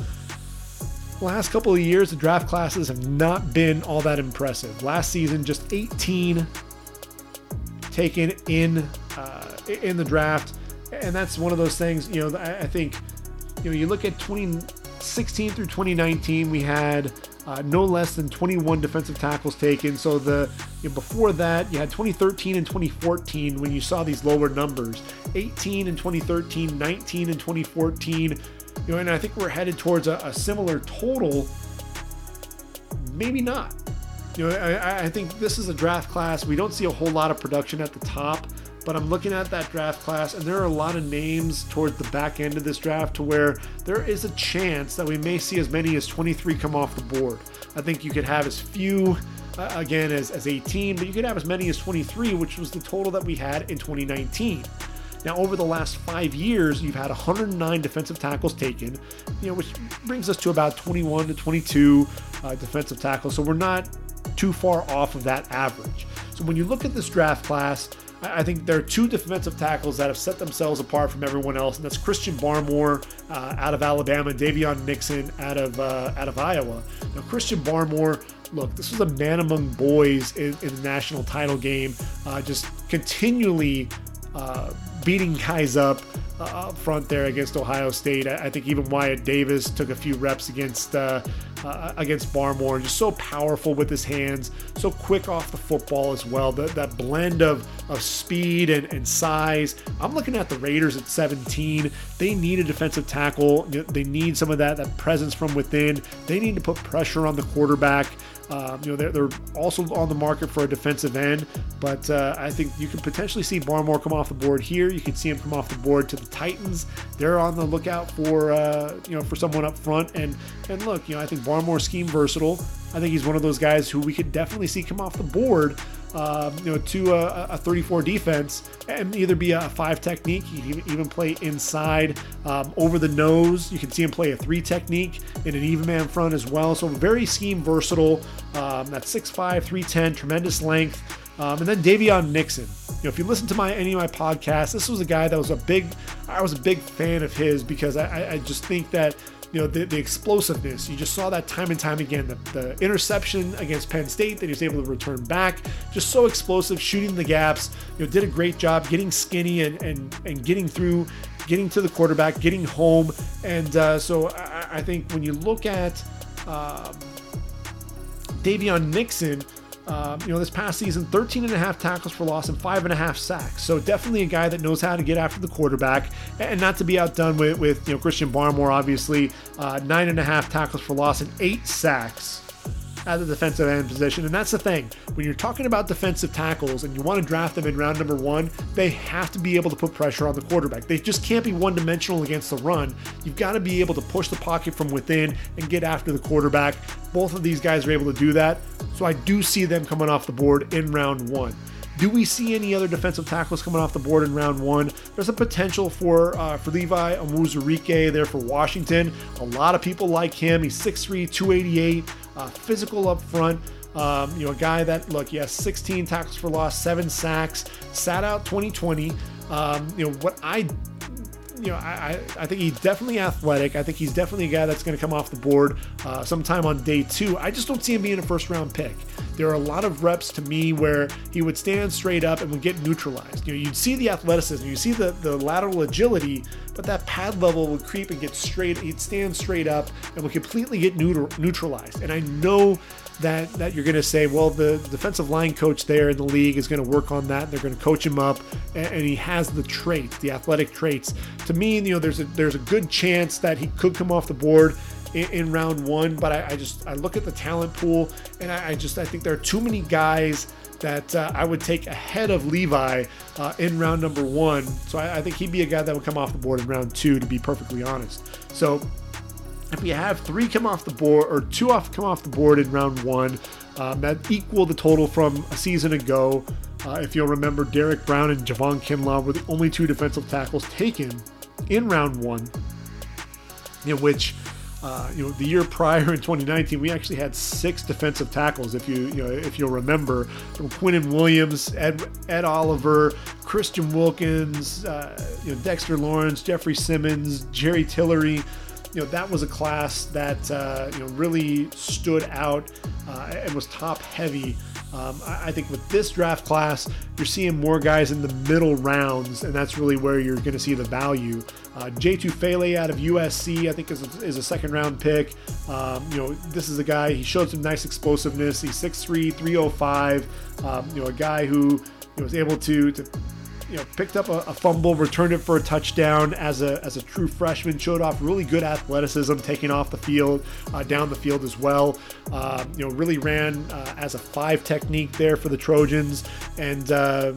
Last couple of years, the draft classes have not been all that impressive. Last season, just 18 taken in uh, in the draft, and that's one of those things. You know, I, I think you know you look at 2016 through 2019, we had uh, no less than 21 defensive tackles taken. So the you know, before that, you had 2013 and 2014 when you saw these lower numbers, 18 in 2013, 19 in 2014. You know, and I think we're headed towards a, a similar total. Maybe not. You know, I, I think this is a draft class. We don't see a whole lot of production at the top but I'm looking at that draft class, and there are a lot of names towards the back end of this draft to where there is a chance that we may see as many as 23 come off the board. I think you could have as few. Uh, again, as, as 18, but you could have as many as 23, which was the total that we had in 2019. Now, over the last five years, you've had 109 defensive tackles taken, you know, which brings us to about 21 to 22 uh, defensive tackles. So we're not too far off of that average. So when you look at this draft class, I think there are two defensive tackles that have set themselves apart from everyone else, and that's Christian Barmore uh, out of Alabama, Daviyon Nixon out of uh, out of Iowa. Now, Christian Barmore, look, this was a man among boys in, in the national title game, uh, just continually uh, beating guys up uh, up front there against Ohio State. I, think even Wyatt Davis took a few reps against uh, uh, against Barmore. Just so powerful with his hands, so quick off the football as well. The, that blend of, of speed and, and size. I'm looking at the Raiders at 17. They need a defensive tackle. They need some of that, that presence from within. They need to put pressure on the quarterback. Um, you know, they're, they're, also on the market for a defensive end, but uh, I think you can potentially see Barmore come off the board here. You can see him come off the board to the Titans. They're on the lookout for uh, you know for someone up front, and and look, you know, I think Barmore scheme versatile. I think he's one of those guys who we could definitely see come off the board um, you know, to a, a, 34 defense and either be a five technique. He can even play inside, um, over the nose. You can see him play a three technique in an even man front as well. So very scheme versatile. Um, that's 6'5, 310, tremendous length. Um, and then Daviyon Nixon. You know, if you listen to my any of my podcasts, this was a guy that was a big, I was a big fan of his because I, I just think that you know, the, the explosiveness. You just saw that time and time again. The, the interception against Penn State that he was able to return back, just so explosive, shooting the gaps. You know, did a great job getting skinny and and and getting through, getting to the quarterback, getting home. And uh, so I, I, think when you look at um, Daviyon Nixon um, you know, this past season, 13 and a half tackles for loss and five and a half sacks. So definitely a guy that knows how to get after the quarterback and not to be outdone with, with you know, Christian Barmore, obviously, uh, nine and a half tackles for loss and eight sacks at the defensive end position. And that's the thing. When you're talking about defensive tackles and you want to draft them in round number one, they have to be able to put pressure on the quarterback. They just can't be one dimensional against the run. You've got to be able to push the pocket from within and get after the quarterback. Both of these guys are able to do that. So I do see them coming off the board in round one. Do we see any other defensive tackles coming off the board in round one? There's a potential for uh, for Levi Onwuzurike there for Washington. A lot of people like him. He's 6'3", 288 uh, physical up front. Um, you know, a guy that look, yes, 16 tackles for loss, seven sacks, sat out 2020. Um, you know what I you know, I, I think he's definitely athletic. I think he's definitely a guy that's going to come off the board uh, sometime on day two. I just don't see him being a first round pick. There are a lot of reps to me where he would stand straight up and would get neutralized. You know, you'd see the athleticism, you see the, the lateral agility, but that pad level would creep and get straight. He'd stand straight up and would completely get neutralized. And I know that that you're going to say, well, the defensive line coach there in the league is going to work on that. They're going to coach him up, and, and, he has the traits, the athletic traits. To me, you know, there's a there's a good chance that he could come off the board in, in round one. But I, I, just I look at the talent pool, and I, I, just I think there are too many guys that uh, I would take ahead of Levi uh, in round number one. So I, I think he'd be a guy that would come off the board in round two, to be perfectly honest. So if we have three come off the board or two off come off the board in round one, um, that equal the total from a season ago. Uh, if you'll remember, Derrick Brown and Javon Kinlaw were the only two defensive tackles taken in round one, in which uh, you know, the year prior in 2019, we actually had six defensive tackles. If you, you know, if you'll remember, from Quinnen Williams, Ed, Ed Oliver, Christian Wilkins, uh, you know, Dexter Lawrence, Jeffrey Simmons, Jerry Tillery you know that was a class that uh, you know really stood out uh, and was top heavy. Um, I, I, think with this draft class, you're seeing more guys in the middle rounds, and that's really where you're going to see the value. Uh, Jay Tufele out of USC, I think, is a, is a second round pick. Um, you know, this is a guy, he showed some nice explosiveness. He's 6'3, 305. Um, you know, a guy who you know, was able to, to you know, picked up a, a, fumble, returned it for a touchdown as a as a true freshman. Showed off really good athleticism, taking off the field, uh, down the field as well. Uh, you know, really ran uh, as a five technique there for the Trojans, and uh,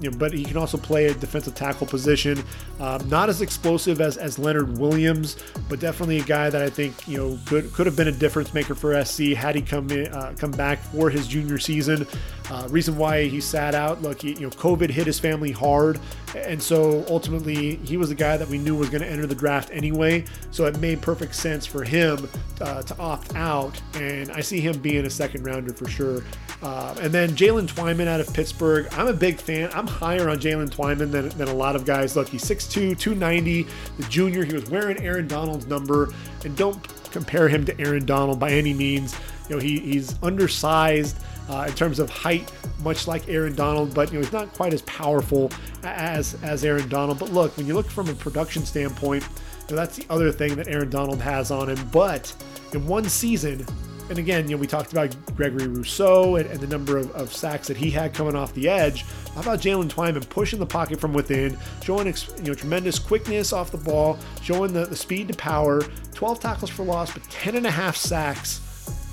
you know, but he can also play a defensive tackle position. Um, not as explosive as, as Leonard Williams, but definitely a guy that I think you know could could have been a difference maker for SC had he come in, uh, come back for his junior season. Uh, reason why he sat out, look, he, you know, COVID hit his family hard, and so ultimately he was the guy that we knew was going to enter the draft anyway. So it made perfect sense for him uh, to opt out, and I see him being a second rounder for sure. Uh, and then Jaylen Twyman out of Pittsburgh. I'm a big fan. I'm higher on Jaylen Twyman than, than a lot of guys. Look, he's 6'2, 290, the junior. He was wearing Aaron Donald's number, and don't compare him to Aaron Donald by any means. You know, he, he's undersized uh, in terms of height, much like Aaron Donald, but you know he's not quite as powerful as as Aaron Donald. But look, when you look from a production standpoint, you know, that's the other thing that Aaron Donald has on him. But in one season, and again, you know, we talked about Gregory Rousseau and, and the number of, of, sacks that he had coming off the edge. How about Jaylen Twyman pushing the pocket from within, showing you know tremendous quickness off the ball, showing the, the speed to power, 12 tackles for loss, but 10 and a half sacks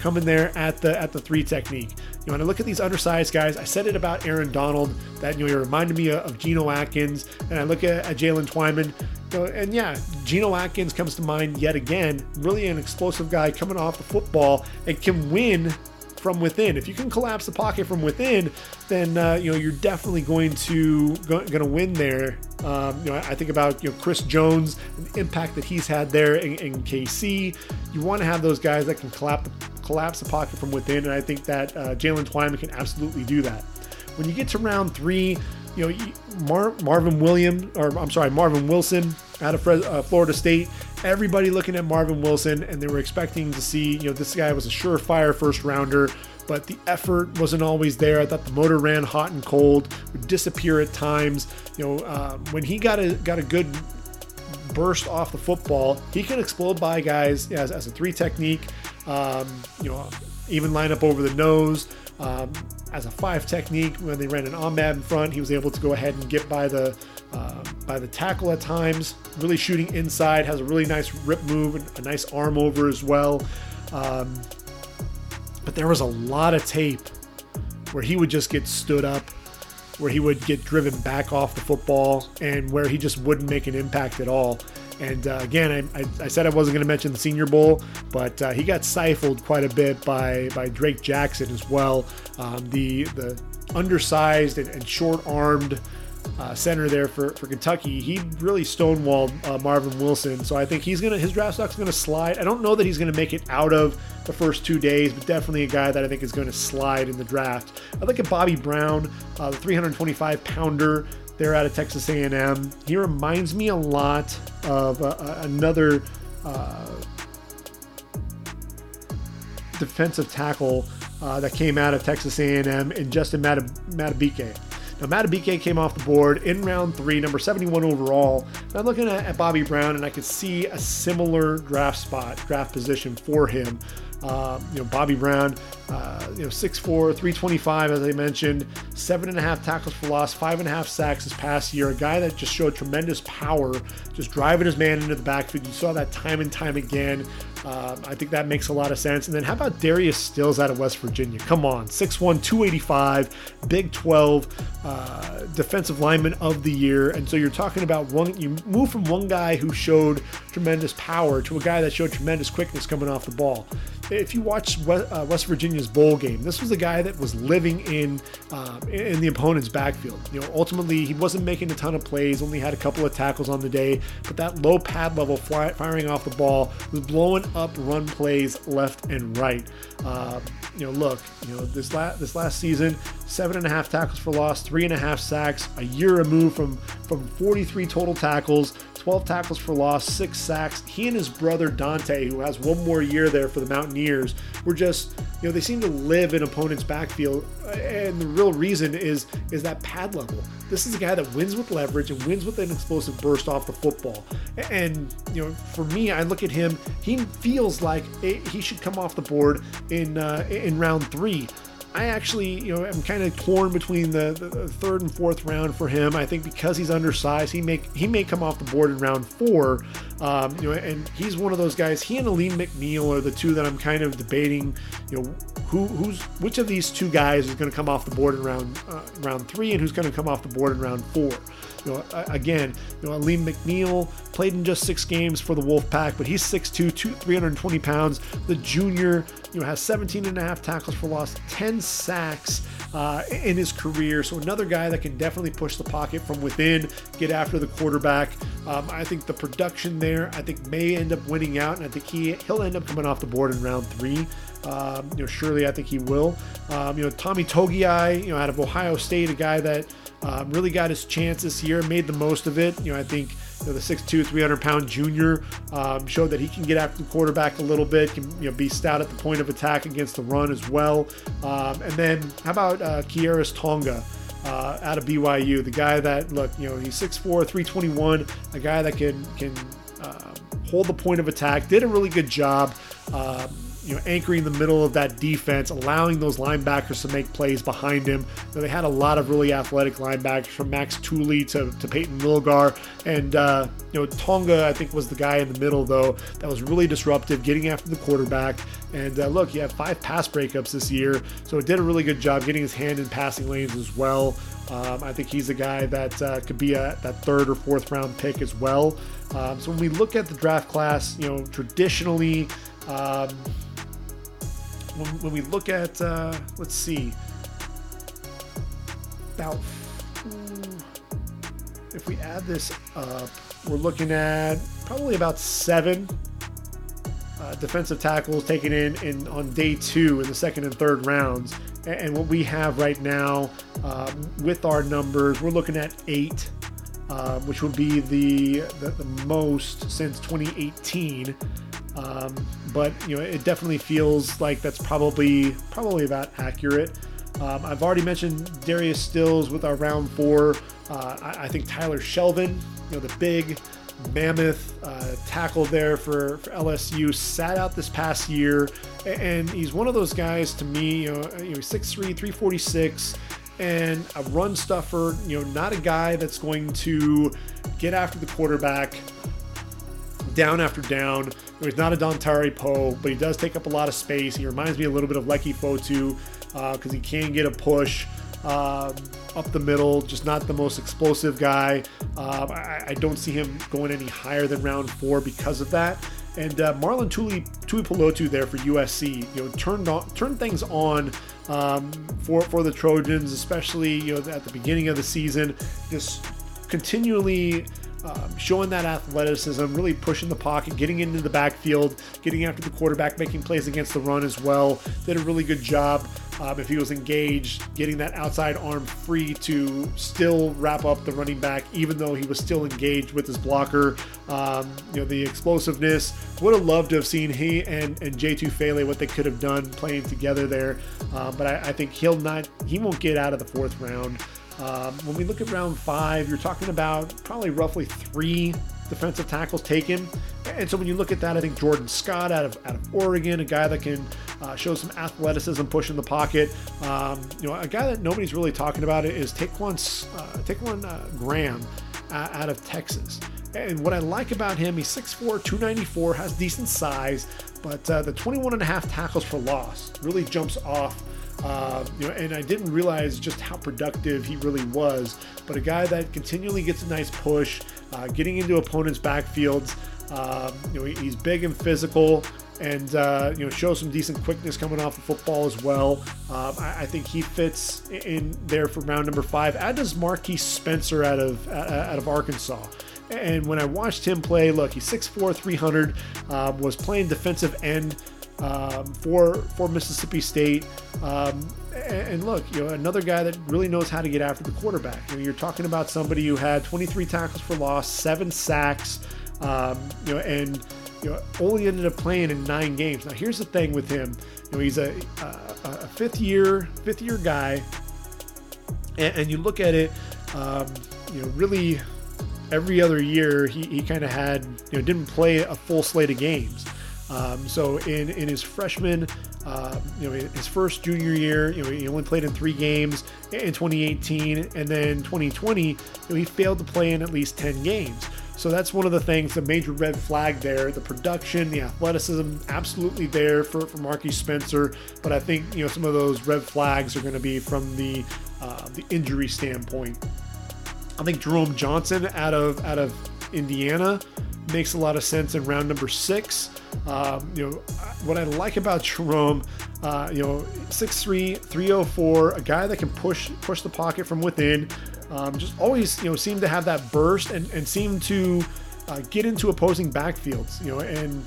coming there at the at the three technique. You know, when I look at these undersized guys, I said it about Aaron Donald that you know he reminded me of Geno Atkins, and I look at, at Jaylen Twyman. You know, and yeah, Geno Atkins comes to mind yet again. Really an explosive guy coming off the football and can win from within. If you can collapse the pocket from within, then uh, you know you're definitely going to going to win there. Um, you know, I think about you know Chris Jones, the impact that he's had there in, in KC. You want to have those guys that can collapse collapse the pocket from within, and I think that uh, Jaylen Twyman can absolutely do that. When you get to round three, you know Mar- Marvin William, or I'm sorry, Marvin Wilson out of uh, Florida State. Everybody looking at Marvin Wilson, and they were expecting to see, you know, this guy was a surefire first rounder, but the effort wasn't always there. I thought the motor ran hot and cold, would disappear at times. You know, uh, when he got a got a good burst off the football, he can explode by guys as, as a three technique. Um, you know, even line up over the nose. Um, as a five technique, when they ran an odd man front, he was able to go ahead and get by the uh, by the tackle at times. Really shooting inside, has a really nice rip move and a nice arm over as well. Um, but there was a lot of tape where he would just get stood up, where he would get driven back off the football, and where he just wouldn't make an impact at all. And uh, again, I, I, I, said I wasn't going to mention the Senior Bowl, but uh, he got stifled quite a bit by by Drake Jackson as well. Um, the the undersized and, and short-armed uh, center there for, for Kentucky, he really stonewalled uh, Marvin Wilson. So I think he's gonna his draft stock's gonna slide. I don't know that he's gonna make it out of the first two days, but definitely a guy that I think is going to slide in the draft. I look at Bobby Brown, uh, the 325 pounder there out of Texas A&M. He reminds me a lot of uh, uh, another uh, defensive tackle uh, that came out of Texas A&M and Justin Matab- Madubuike. Now, Madubuike came off the board in round three, number 71 overall. And I'm looking at, at Bobby Brown, and I could see a similar draft spot, draft position for him. Uh, you know, Bobby Brown, uh, you know, 6'4, 325, as I mentioned, seven and a half tackles for loss, five and a half sacks this past year. A guy that just showed tremendous power, just driving his man into the backfield. You saw that time and time again. Um, I think that makes a lot of sense. And then how about Darius Stills out of West Virginia? Come on, 6'1, 285, Big 12, uh, defensive lineman of the year. And so you're talking about one, you move from one guy who showed tremendous power to a guy that showed tremendous quickness coming off the ball. If you watch uh, West Virginia's bowl game, this was a guy that was living in uh, in the opponent's backfield. You know, ultimately he wasn't making a ton of plays, only had a couple of tackles on the day, but that low pad level fly, firing off the ball was blowing up run plays left and right. Uh, you know, look, you know, this last this last season, seven and a half tackles for loss, three and a half sacks, a year removed from from 43 total tackles, 12 tackles for loss, six sacks. He and his brother Dante, who has one more year there for the Mountaineers, were just, you know, they seem to live in opponents' backfield, and the real reason is is that pad level. This is a guy that wins with leverage and wins with an explosive burst off the football. And you know, for me, I look at him. He feels like he should come off the board in uh, in round three. I actually, you know, I'm kind of torn between the, the, third and fourth round for him. I think because he's undersized, he may he may come off the board in round four. Um, you know, and he's one of those guys. He and Alim McNeill are the two that I'm kind of debating. You know, who who's which of these two guys is going to come off the board in round uh, round three, and who's going to come off the board in round four. You know, again, you know, Alim McNeill played in just six games for the Wolfpack, but he's 6'2", 320 pounds. The junior, you know, has 17 and a half tackles for loss, 10 sacks uh, in his career. So another guy that can definitely push the pocket from within, get after the quarterback. Um, I think the production there, I think may end up winning out, and I think he he'll end up coming off the board in round three. Um, you know, surely I think he will. Um, you know, Tommy Togiai, you know, out of Ohio State, a guy that um, really got his chance this year, made the most of it. You know, I think You know, the 6'2", 300 pound junior um, showed that he can get after the quarterback a little bit, can you know be stout at the point of attack against the run as well. Um, and then how about uh, Khyiris Tonga? Uh, out of BYU, the guy that look, you know, he's 6'4", 321, a guy that can can uh, hold the point of attack. Did a really good job. Um, you know, anchoring the middle of that defense, allowing those linebackers to make plays behind him. They had a lot of really athletic linebackers from Max Tooley to, to Payton Wilgar. And, uh, you know, Tonga, I think, was the guy in the middle, though, that was really disruptive, getting after the quarterback. And uh, look, he had five pass breakups this year, so it did a really good job getting his hand in passing lanes as well. Um, I think he's a guy that uh, could be a that third or fourth round pick as well. Um, so when we look at the draft class, you know, traditionally, um, when, when we look at, uh, let's see, about, if we add this up, we're looking at probably about seven uh, defensive tackles taken in, in on day two in the second and third rounds. And, and what we have right now um, with our numbers, we're looking at eight, uh, which would be the, the, the most since 2018. Um, but you know, it definitely feels like that's probably probably about accurate. Um, I've already mentioned Darius Stills with our round four. Uh, I, I, think Tyler Shelvin, you know, the big mammoth uh, tackle there for, for LSU, sat out this past year, and he's one of those guys to me. You know, you know 6'3", 346 and a run stuffer, you know, not a guy that's going to get after the quarterback down after down. He's not a Dontari Poe, but he does take up a lot of space. He reminds me a little bit of Leki Fotu because uh, he can get a push um, up the middle. Just not the most explosive guy. Um, I, I, don't see him going any higher than round four because of that. And uh, Marlon Tuli Tuipulotu there for USC, you know, turned on turned things on um, for for the Trojans, especially you know at the beginning of the season, just continually um, showing that athleticism, really pushing the pocket, getting into the backfield, getting after the quarterback, making plays against the run as well. Did a really good job. Um, if he was engaged, getting that outside arm free to still wrap up the running back, even though he was still engaged with his blocker. Um, you know, the explosiveness. Would have loved to have seen he and, and Jay Tufele what they could have done playing together there. Um, but I, I think he'll not, he won't get out of the fourth round. Um, when we look at round five, you're talking about probably roughly three defensive tackles taken. And so when you look at that, I think Jordon Scott out of out of Oregon, a guy that can uh, show some athleticism, push in the pocket. Um, you know, a guy that nobody's really talking about is Ta'Quon uh, Ta'Quon uh, Graham uh, out of Texas. And what I like about him, he's 6'4", 294, has decent size, but uh, the 21 and a half tackles for loss really jumps off uh, you know, and I didn't realize just how productive he really was. But a guy that continually gets a nice push, uh, getting into opponents' backfields. Um, you know, he's big and physical, and uh, you know shows some decent quickness coming off the football as well. Um, I, I, think he fits in there for round number five. As does Marquiss Spencer out of out of Arkansas. And when I watched him play, look, he's 6'4", 300, um, was playing defensive end um, for for Mississippi State. Um, and, look, you know, another guy that really knows how to get after the quarterback. You know, you're talking about somebody who had 23 tackles for loss, seven sacks, um, you know, and you know, only ended up playing in nine games. Now, here's the thing with him. You know, he's a, a, a fifth year fifth year guy, and, and you look at it. Um, you know, really, every other year he, he kind of had you know didn't play a full slate of games. Um, so in, in his freshman, uh, you know, his first junior year, you know, he only played in three games in 2018, and then 2020, you know, he failed to play in at least 10 games. So that's one of the things, the major red flag there. The production, the athleticism, absolutely there for, for Marquiss Spencer. But I think you know some of those red flags are going to be from the uh, the injury standpoint. I think Jerome Johnson out of out of Indiana makes a lot of sense in round number six. Um, you know, what I like about Jerome, uh, you know, 6'3", 304, a guy that can push push the pocket from within. Um, just always, you know, seem to have that burst and, and seem to uh, get into opposing backfields, you know, and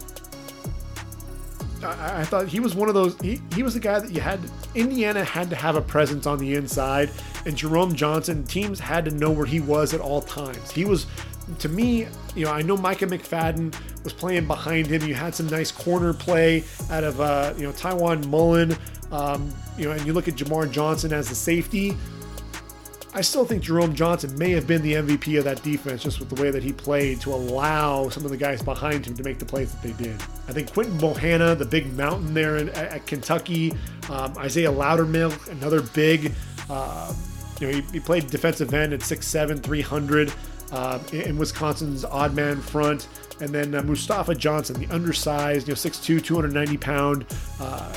I, I, thought he was one of those. He, he was the guy that you had. Indiana had to have a presence on the inside, and Jerome Johnson teams had to know where he was at all times. He was to me, you know, I know Micah McFadden was playing behind him. You had some nice corner play out of, uh, you know, Tiawan Mullen. Um, you know, and you look at Jamar Johnson as the safety. I still think Jerome Johnson may have been the MVP of that defense just with the way that he played to allow some of the guys behind him to make the plays that they did. I think Quinton Bohanna, the big mountain there in, at, at, Kentucky, um, Isaiah Loudermilk, another big, uh, you know, he, he, played defensive end at 6'7, 300 uh, in Wisconsin's odd man front. And then uh, Mustafa Johnson, the undersized, you know, 6'2, 290 pound uh,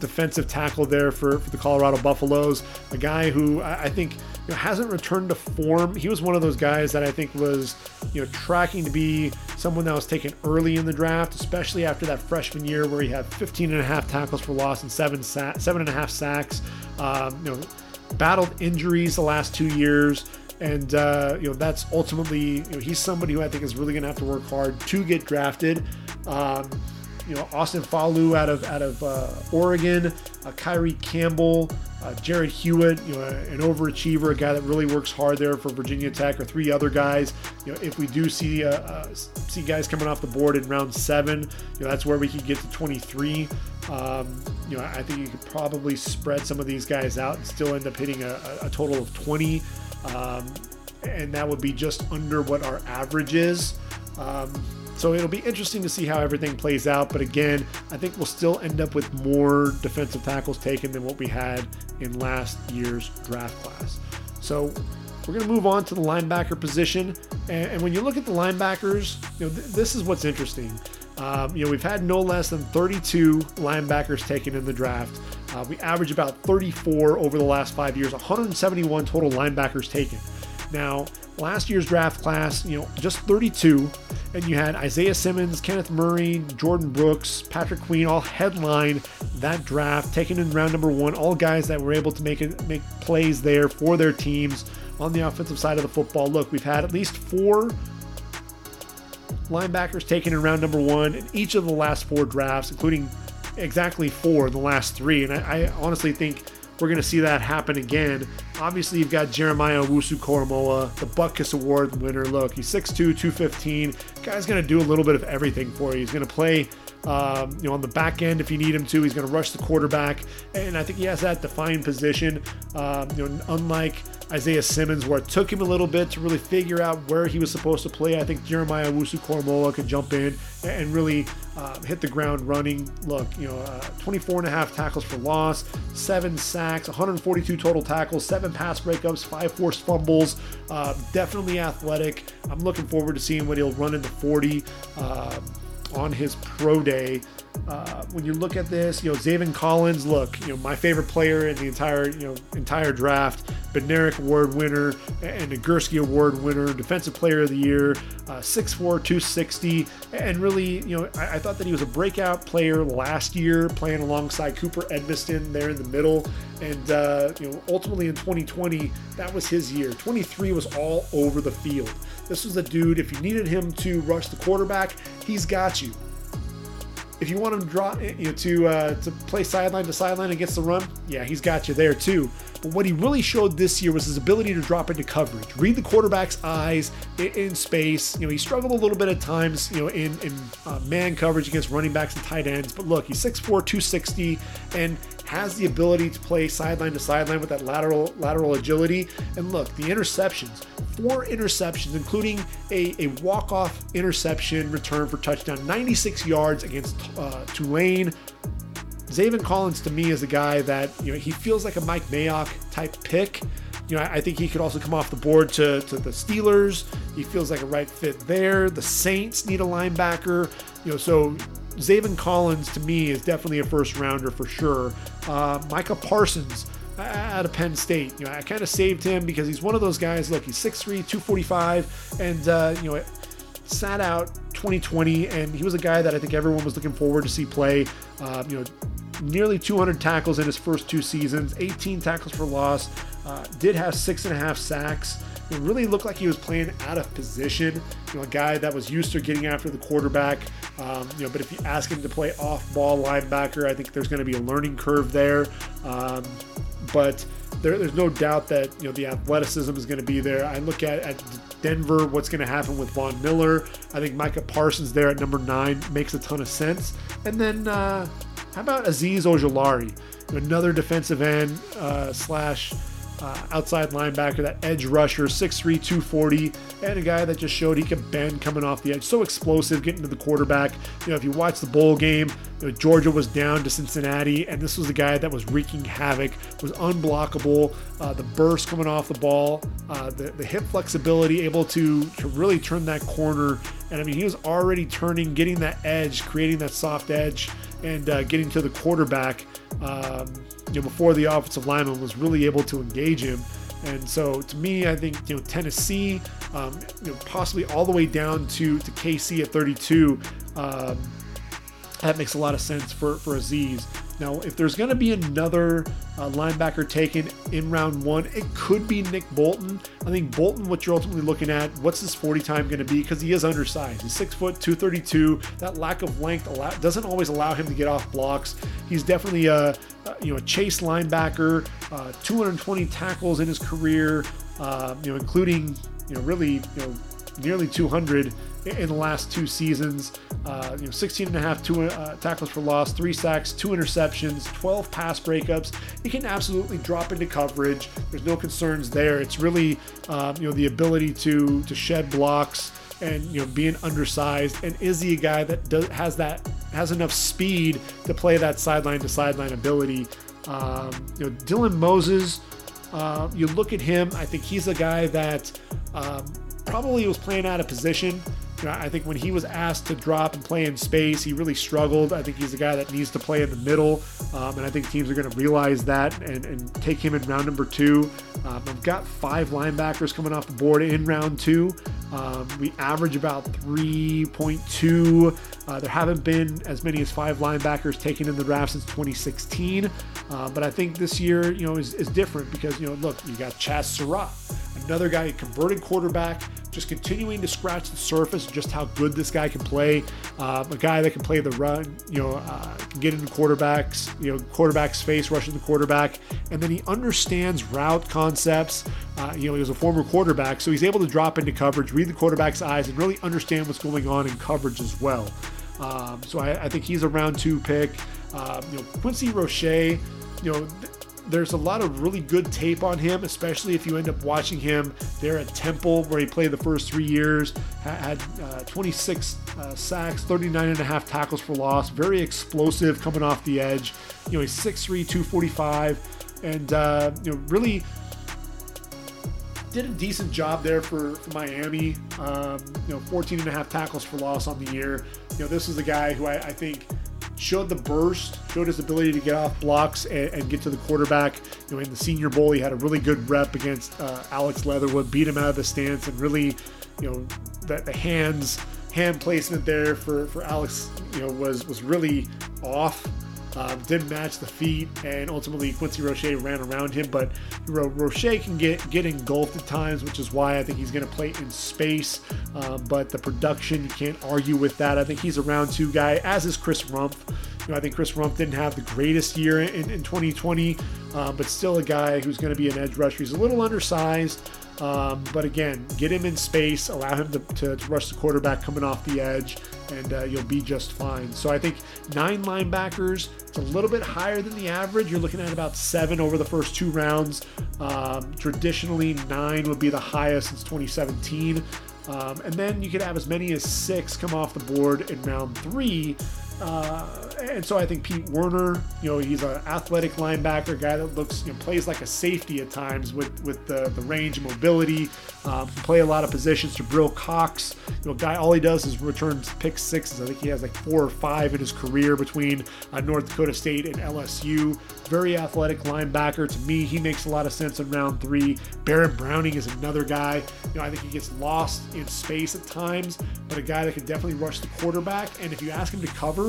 defensive tackle there for, for the Colorado Buffaloes. A guy who I, I think you know, hasn't returned to form. He was one of those guys that I think was, you know, tracking to be someone that was taken early in the draft, especially after that freshman year where he had 15 and a half tackles for loss and seven sa- seven and a half sacks. Um, you know, battled injuries the last two years. And uh, you know that's ultimately you know, he's somebody who I think is really going to have to work hard to get drafted. Um, you know Austin Faoliu out of out of uh, Oregon, uh, Kyree Campbell, uh, Jarrod Hewitt, you know an overachiever, a guy that really works hard there for Virginia Tech, or three other guys. You know if we do see uh, uh, see guys coming off the board in round seven, you know that's where we could get to 23. Um, you know I think you could probably spread some of these guys out and still end up hitting a, a total of 20. Um, and that would be just under what our average is. Um, so it'll be interesting to see how everything plays out. But again, I think we'll still end up with more defensive tackles taken than what we had in last year's draft class. So we're going to move on to the linebacker position. And, and when you look at the linebackers, you know, th- this is what's interesting. Um, you know, we've had no less than 32 linebackers taken in the draft. Uh, we average about 34 over the last five years, 171 total linebackers taken. Now, last year's draft class, you know, just 32, and you had Isaiah Simmons, Kenneth Murray, Jordyn Brooks, Patrick Queen all headline that draft, taken in round number one. All guys that were able to make it, make plays there for their teams on the offensive side of the football. Look, we've had at least four linebackers taken in round number one in each of the last four drafts, including exactly four in the last three. And I, I honestly think we're going to see that happen again. Obviously, you've got Jeremiah Owusu-Koramoah, the Butkus Award winner. Look, he's 6'2, 215. Guy's going to do a little bit of everything for you. He's going to play um, you know, on the back end if you need him to. He's going to rush the quarterback, and I think he has that defined position. Um, you know, unlike Isaiah Simmons, where it took him a little bit to really figure out where he was supposed to play. I think Jeremiah Owusu-Koramoah could jump in and really um, hit the ground running. Look, you know, uh, 24 and a half tackles for loss, seven sacks, 142 total tackles, seven pass breakups, five forced fumbles. Uh, definitely athletic. I'm looking forward to seeing what he'll run in the 40 uh, on his pro day. Uh, when you look at this, you know, Zaven Collins, look, you know, my favorite player in the entire, you know, entire draft, Bednarik Award winner and Nagurski Award winner, Defensive Player of the Year, uh, 6'4", 260, and really, you know, I, I, thought that he was a breakout player last year, playing alongside Cooper Edmiston there in the middle, and uh, you know, ultimately in 2020, that was his year. 23 was all over the field. This was a dude. If you needed him to rush the quarterback, he's got you. If you want him to draw, you know, to uh, to play sideline to sideline against the run, yeah, he's got you there too. But what he really showed this year was his ability to drop into coverage, read the quarterback's eyes in, in space. You know, he struggled a little bit at times, you know, in in uh, man coverage against running backs and tight ends. But look, he's 6'4", 260, and has the ability to play sideline to sideline with that lateral lateral agility. And look, the interceptions, four interceptions, including a, a walk-off interception return for touchdown, 96 yards against uh, Tulane. Zaven Collins to me is a guy that you know he feels like a Mike Mayock type pick. You know, I think he could also come off the board to, to the Steelers. He feels like a right fit there. The Saints need a linebacker. You know, so Zaven Collins to me is definitely a first rounder for sure. Uh, Micah Parsons out of Penn State. You know, I kind of saved him because he's one of those guys. Look, he's 6'3", 245, and uh, you know, sat out 2020, and he was a guy that I think everyone was looking forward to see play. Uh, you know, nearly 200 tackles in his first two seasons, 18 tackles for loss. Uh, did have six and a half sacks. It really looked like he was playing out of position. You know, a guy that was used to getting after the quarterback. Um, you know, but if you ask him to play off-ball linebacker, I think there's going to be a learning curve there. Um, but there, there's no doubt that you know the athleticism is going to be there. I look at at Denver, what's going to happen with Von Miller. I think Micah Parsons there at number nine makes a ton of sense. And then uh, how about Azeez Ojulari, another defensive end uh, slash uh, outside linebacker, that edge rusher, 6'3, 240, and a guy that just showed he could bend coming off the edge. So explosive, getting to the quarterback. You know, if you watch the bowl game, you know, Georgia was down to Cincinnati, and this was the guy that was wreaking havoc, was unblockable. Uh, the burst coming off the ball, uh, the, the hip flexibility, able to, to really turn that corner. And I mean, he was already turning, getting that edge, creating that soft edge, and uh, getting to the quarterback. Um, you know, before the offensive lineman was really able to engage him. And so, to me, I think you know Tennessee, um, you know, possibly all the way down to to KC at 32. Um, that makes a lot of sense for for Azeez. Now, if there's going to be another uh, linebacker taken in round one, it could be Nick Bolton. I think Bolton, what you're ultimately looking at, what's his 40 time going to be? Because he is undersized. He's six foot, 232. That lack of length allow, doesn't always allow him to get off blocks. He's definitely a, you know a chase linebacker. Uh, 220 tackles in his career, uh, you know, including you know really you know nearly 200 in the last two seasons. Uh, you know, 16 and a half two, uh, tackles for loss, three sacks, two interceptions, 12 pass breakups. He can absolutely drop into coverage. There's no concerns there. It's really, um, you know, the ability to to shed blocks and you know being undersized. And is he a guy that does, has that has enough speed to play that sideline to sideline ability? Um, you know, Dylan Moses. Uh, you look at him. I think he's a guy that um, probably was playing out of position. You know, I think when he was asked to drop and play in space, he really struggled. I think he's a guy that needs to play in the middle, um, and I think teams are going to realize that and, and, take him in round number two. Um, I've got five linebackers coming off the board in round two. Um, we average about 3.2. Uh, there haven't been as many as five linebackers taken in the draft since 2016, uh, but I think this year, you know, is, is different because you know, look, you got Chazz Surratt another guy, converted quarterback, just continuing to scratch the surface just how good this guy can play. Um, a guy that can play the run, you know, uh, get into quarterbacks, you know, quarterback space, rushing the quarterback, and then he understands route concepts. Uh, you know, he was a former quarterback, so he's able to drop into coverage, read the quarterback's eyes, and really understand what's going on in coverage as well. Um, so I, I, think he's a round two pick. Um, you know, Quincy Roche, you know. Th- there's a lot of really good tape on him, especially if you end up watching him there at Temple, where he played the first three years, had uh, 26 uh, sacks, 39 and a half tackles for loss, very explosive coming off the edge. You know, he's 6'3, 245, and, uh, you know, really did a decent job there for, for Miami. Um, you know, 14 and a half tackles for loss on the year. You know, this is a guy who I, I think showed the burst, showed his ability to get off blocks and, and, get to the quarterback. You know, in the Senior Bowl, he had a really good rep against uh, Alex Leatherwood, beat him out of the stance, and really, you know, the, the hands hand placement there for for Alex, you know, was was really off. Um, didn't match the feet, and ultimately Quincy Roche ran around him. But Ro- Roche can get get engulfed at times, which is why I think he's going to play in space. Um, but the production, you can't argue with that. I think he's a round two guy, as is Chris Rumph. You know, I think Chris Rumph didn't have the greatest year in, in 2020, uh, but still a guy who's going to be an edge rusher. He's a little undersized. Um, but again, get him in space, allow him to, to, to rush the quarterback coming off the edge, and uh, you'll be just fine. So I think nine linebackers, it's a little bit higher than the average. You're looking at about seven over the first two rounds. Um, traditionally, nine would be the highest since 2017. Um, and then you could have as many as six come off the board in round three. Uh, and so I think Pete Werner, you know, he's an athletic linebacker, guy that looks, you know, plays like a safety at times with with the, the range and mobility. Um, play a lot of positions. Jabril Cox, you know, guy, all he does is return pick sixes. I think he has like four or five in his career between uh, North Dakota State and LSU. Very athletic linebacker. To me, he makes a lot of sense in round three. Baron Browning is another guy. You know, I think he gets lost in space at times, but a guy that can definitely rush the quarterback. And if you ask him to cover,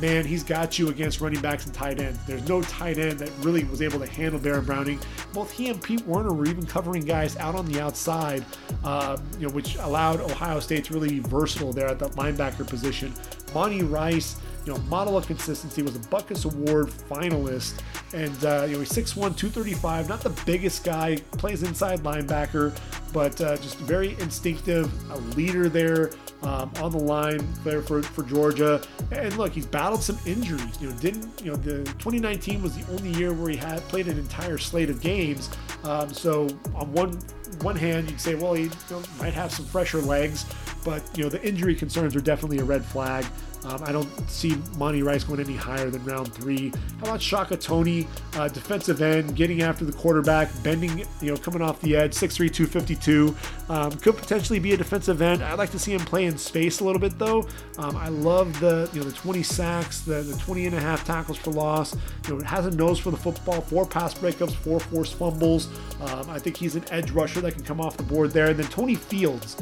man, he's got you against running backs and tight ends. There's no tight end that really was able to handle Baron Browning. Both he and Pete Werner were even covering guys out on the outside, uh, you know, which allowed Ohio State to really be versatile there at that linebacker position. Monty Rice, you know, model of consistency, was a Butkus Award finalist, and uh, you know he's 6'1", 235, not the biggest guy, plays inside linebacker, but uh, just very instinctive, a leader there um, on the line there for, for Georgia. And look, he's battled some injuries. You know, didn't you know the 2019 was the only year where he had played an entire slate of games. Um, so on one one hand, you'd say, well, he you know, might have some fresher legs, but you know the injury concerns are definitely a red flag. Um, I don't see Monty Rice going any higher than round three. How about Shaka Toney, uh, defensive end, getting after the quarterback, bending, you know, coming off the edge, 6'3", 252. Um, could potentially be a defensive end. I'd like to see him play in space a little bit though. Um, I love the you know the 20 sacks, the, the 20 and a half tackles for loss. You know, has a nose for the football, four pass breakups, four forced fumbles. Um, I think he's an edge rusher that can come off the board there. And then Tony Fields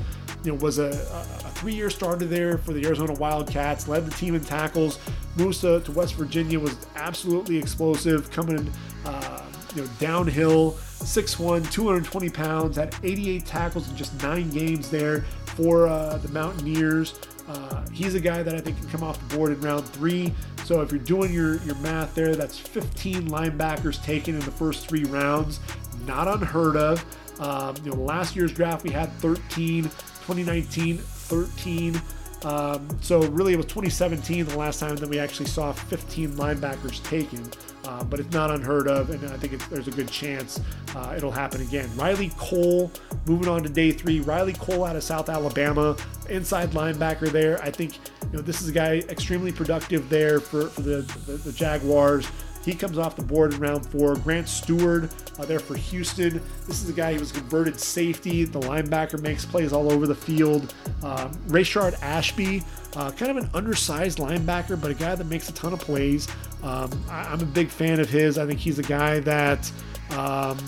you know, was a, a three-year starter there for the Arizona Wildcats, led the team in tackles, moves to, to West Virginia, was absolutely explosive, coming uh, you know downhill, 6'1", 220 pounds, had 88 tackles in just nine games there for uh, the Mountaineers. Uh, he's a guy that I think can come off the board in round three. So if you're doing your, your math there, that's 15 linebackers taken in the first three rounds. Not unheard of. Um, you know, last year's draft we had 13. 2019, 13. Um, so really, it was 2017 the last time that we actually saw 15 linebackers taken. Uh, but it's not unheard of, and I think there's a good chance uh, it'll happen again. Riley Cole, moving on to day three. Riley Cole out of South Alabama, inside linebacker there. I think you know this is a guy extremely productive there for, for the, the, the Jaguars. He comes off the board in round four. Grant Stewart uh, there for Houston. This is a guy who was converted safety. The linebacker makes plays all over the field. Um, Rayshard Ashby, uh, kind of an undersized linebacker, but a guy that makes a ton of plays. Um, I, am a big fan of his. I think he's a guy that. Um,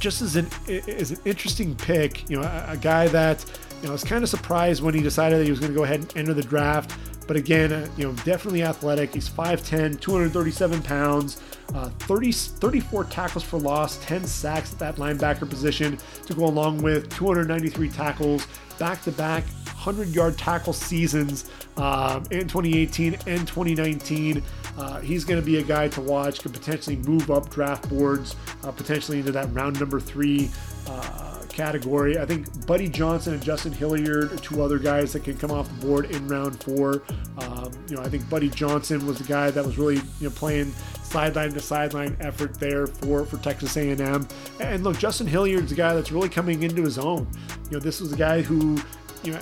just as an is an interesting pick, you know, a, a guy that you know, I was kind of surprised when he decided that he was going to go ahead and enter the draft. But again, uh, you know, definitely athletic. He's 5'10, 237 pounds, uh, 30, 34 tackles for loss, 10 sacks at that linebacker position to go along with 293 tackles, back to back 100 yard tackle seasons um, in 2018 and 2019. Uh, he's going to be a guy to watch, could potentially move up draft boards, uh, potentially into that round number three. Uh, category. I think Buddy Johnson and Justin Hilliard are two other guys that can come off the board in round four. Um, you know, I think Buddy Johnson was the guy that was really you know playing sideline to sideline effort there for for Texas A&M. And look, Justin Hilliard's a guy that's really coming into his own. You know, this was a guy who you know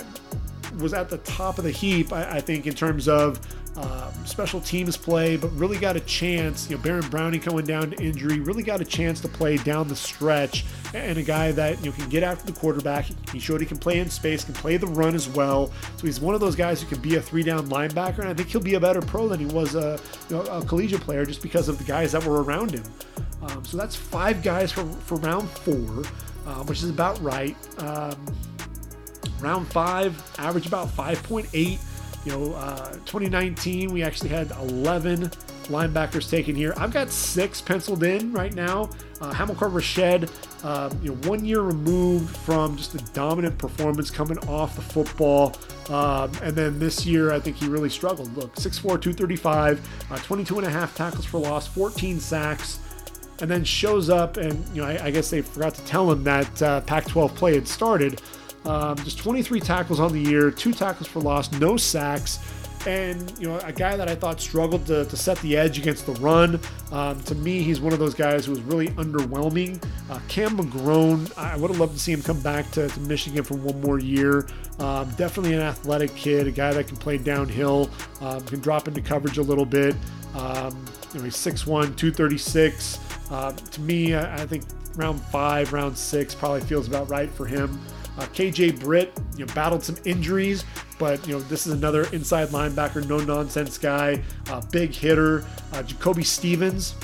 was at the top of the heap, I, I think, in terms of um, special teams play, but really got a chance. You know, Baron Browning coming down to injury, really got a chance to play down the stretch, and a guy that you know can get after the quarterback. He showed he can play in space, can play the run as well. So he's one of those guys who can be a three-down linebacker, and I think he'll be a better pro than he was a, you know, a collegiate player just because of the guys that were around him. Um, so that's five guys for for round four, uh, which is about right. Um, round five, average about 5.8. You know, uh, 2019, we actually had 11 linebackers taken here. I've got six penciled in right now. Uh, Hamilcar Rashed, uh, you know, one year removed from just a dominant performance coming off the football. Um, and then this year, I think he really struggled. Look, 6'4, 235, uh, 22 and a half tackles for loss, 14 sacks and then shows up and you know I, I, guess they forgot to tell him that uh, Pac-12 play had started, um, just 23 tackles on the year, two tackles for loss, no sacks. And, you know, a guy that I thought struggled to, to set the edge against the run. Um, to me, he's one of those guys who was really underwhelming. Uh, Cam McGrone, I would have loved to see him come back to, to Michigan for one more year. Um, definitely an athletic kid, a guy that can play downhill, um, can drop into coverage a little bit. Um, you know, he's 6'1, 236. Uh, to me, I, I think round five, round six probably feels about right for him. Uh, KJ Britt, you know, battled some injuries, but you know this is another inside linebacker, no nonsense guy, uh, big hitter. Uh, Jacoby Stevens,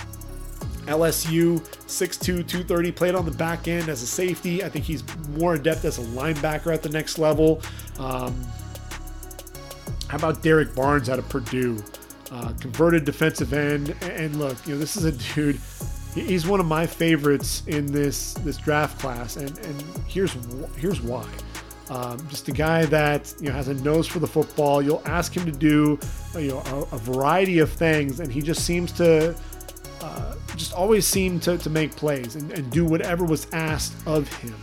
LSU, 6'2", 230, played on the back end as a safety. I think he's more adept as a linebacker at the next level. Um, how about Derrick Barnes out of Purdue? Uh, converted defensive end. And look, you know, this is a dude he's one of my favorites in this this draft class, and and here's here's why. Um, just a guy that you know has a nose for the football. You'll ask him to do you know a, a variety of things, and he just seems to uh, just always seem to, to make plays and, and do whatever was asked of him.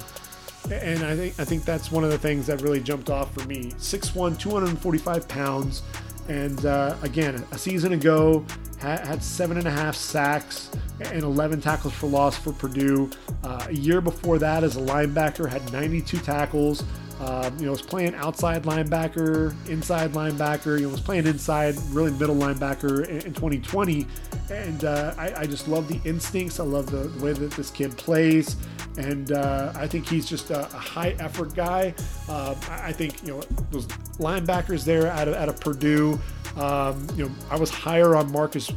And I think I think that's one of the things that really jumped off for me. 6'1", 245 pounds, and uh, again, a season ago had, had, seven and a half sacks and 11 tackles for loss for Purdue. Uh, a year before that, as a linebacker, had 92 tackles. Um, you know, was playing outside linebacker, inside linebacker. You know, was playing inside, really middle linebacker in, in 2020. And uh, I, I, just love the instincts. I love the, the way that this kid plays and uh, I think he's just a, a high effort guy. Uh, I think you know those linebackers there out of, out of Purdue. Um, you know, I was higher on Marcus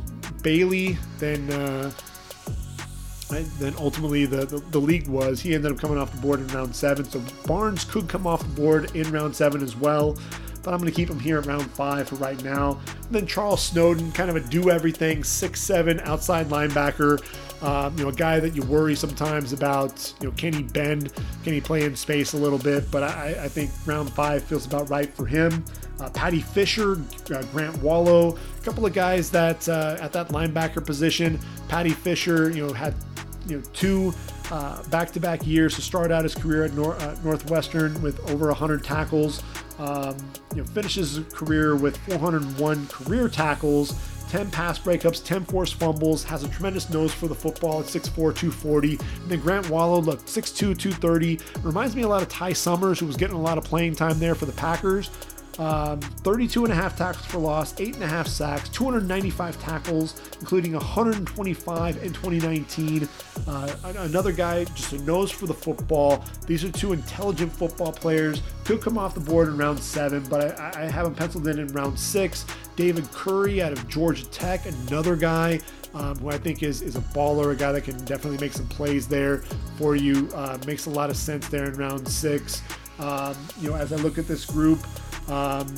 Bailey than than ultimately the, the, the league was. He ended up coming off the board in round seven, so Barnes could come off the board in round seven as well but I'm going to keep him here at round five for right now. And then Charles Snowden, kind of a do everything, six seven outside linebacker. Um, you know, a guy that you worry sometimes about. You know, can he bend? Can he play in space a little bit? But I, I think round five feels about right for him. Uh, Paddy Fisher, uh, Grant Wallow, a couple of guys that uh, at that linebacker position. Paddy Fisher, you know, had you know two uh, back-to-back years to start out his career at Nor- uh, Northwestern with over 100 tackles. Um, you know, finishes his career with 401 career tackles 10 pass breakups, 10 forced fumbles, has a tremendous nose for the football at 6'4, 240. And then Grant Wallow, look, 6'2, 230. Reminds me a lot of Ty Summers, who was getting a lot of playing time there for the Packers. Um, 32 and a half tackles for loss, eight and a half sacks, 295 tackles, including 125 in 2019. Uh, another guy, just a nose for the football. These are two intelligent football players. Could come off the board in round seven, but I, I have him penciled in in round six. David Curry out of Georgia Tech, another guy um, who I think is, is a baller, a guy that can definitely make some plays there for you. Uh, makes a lot of sense there in round six. Um, you know, as I look at this group, um,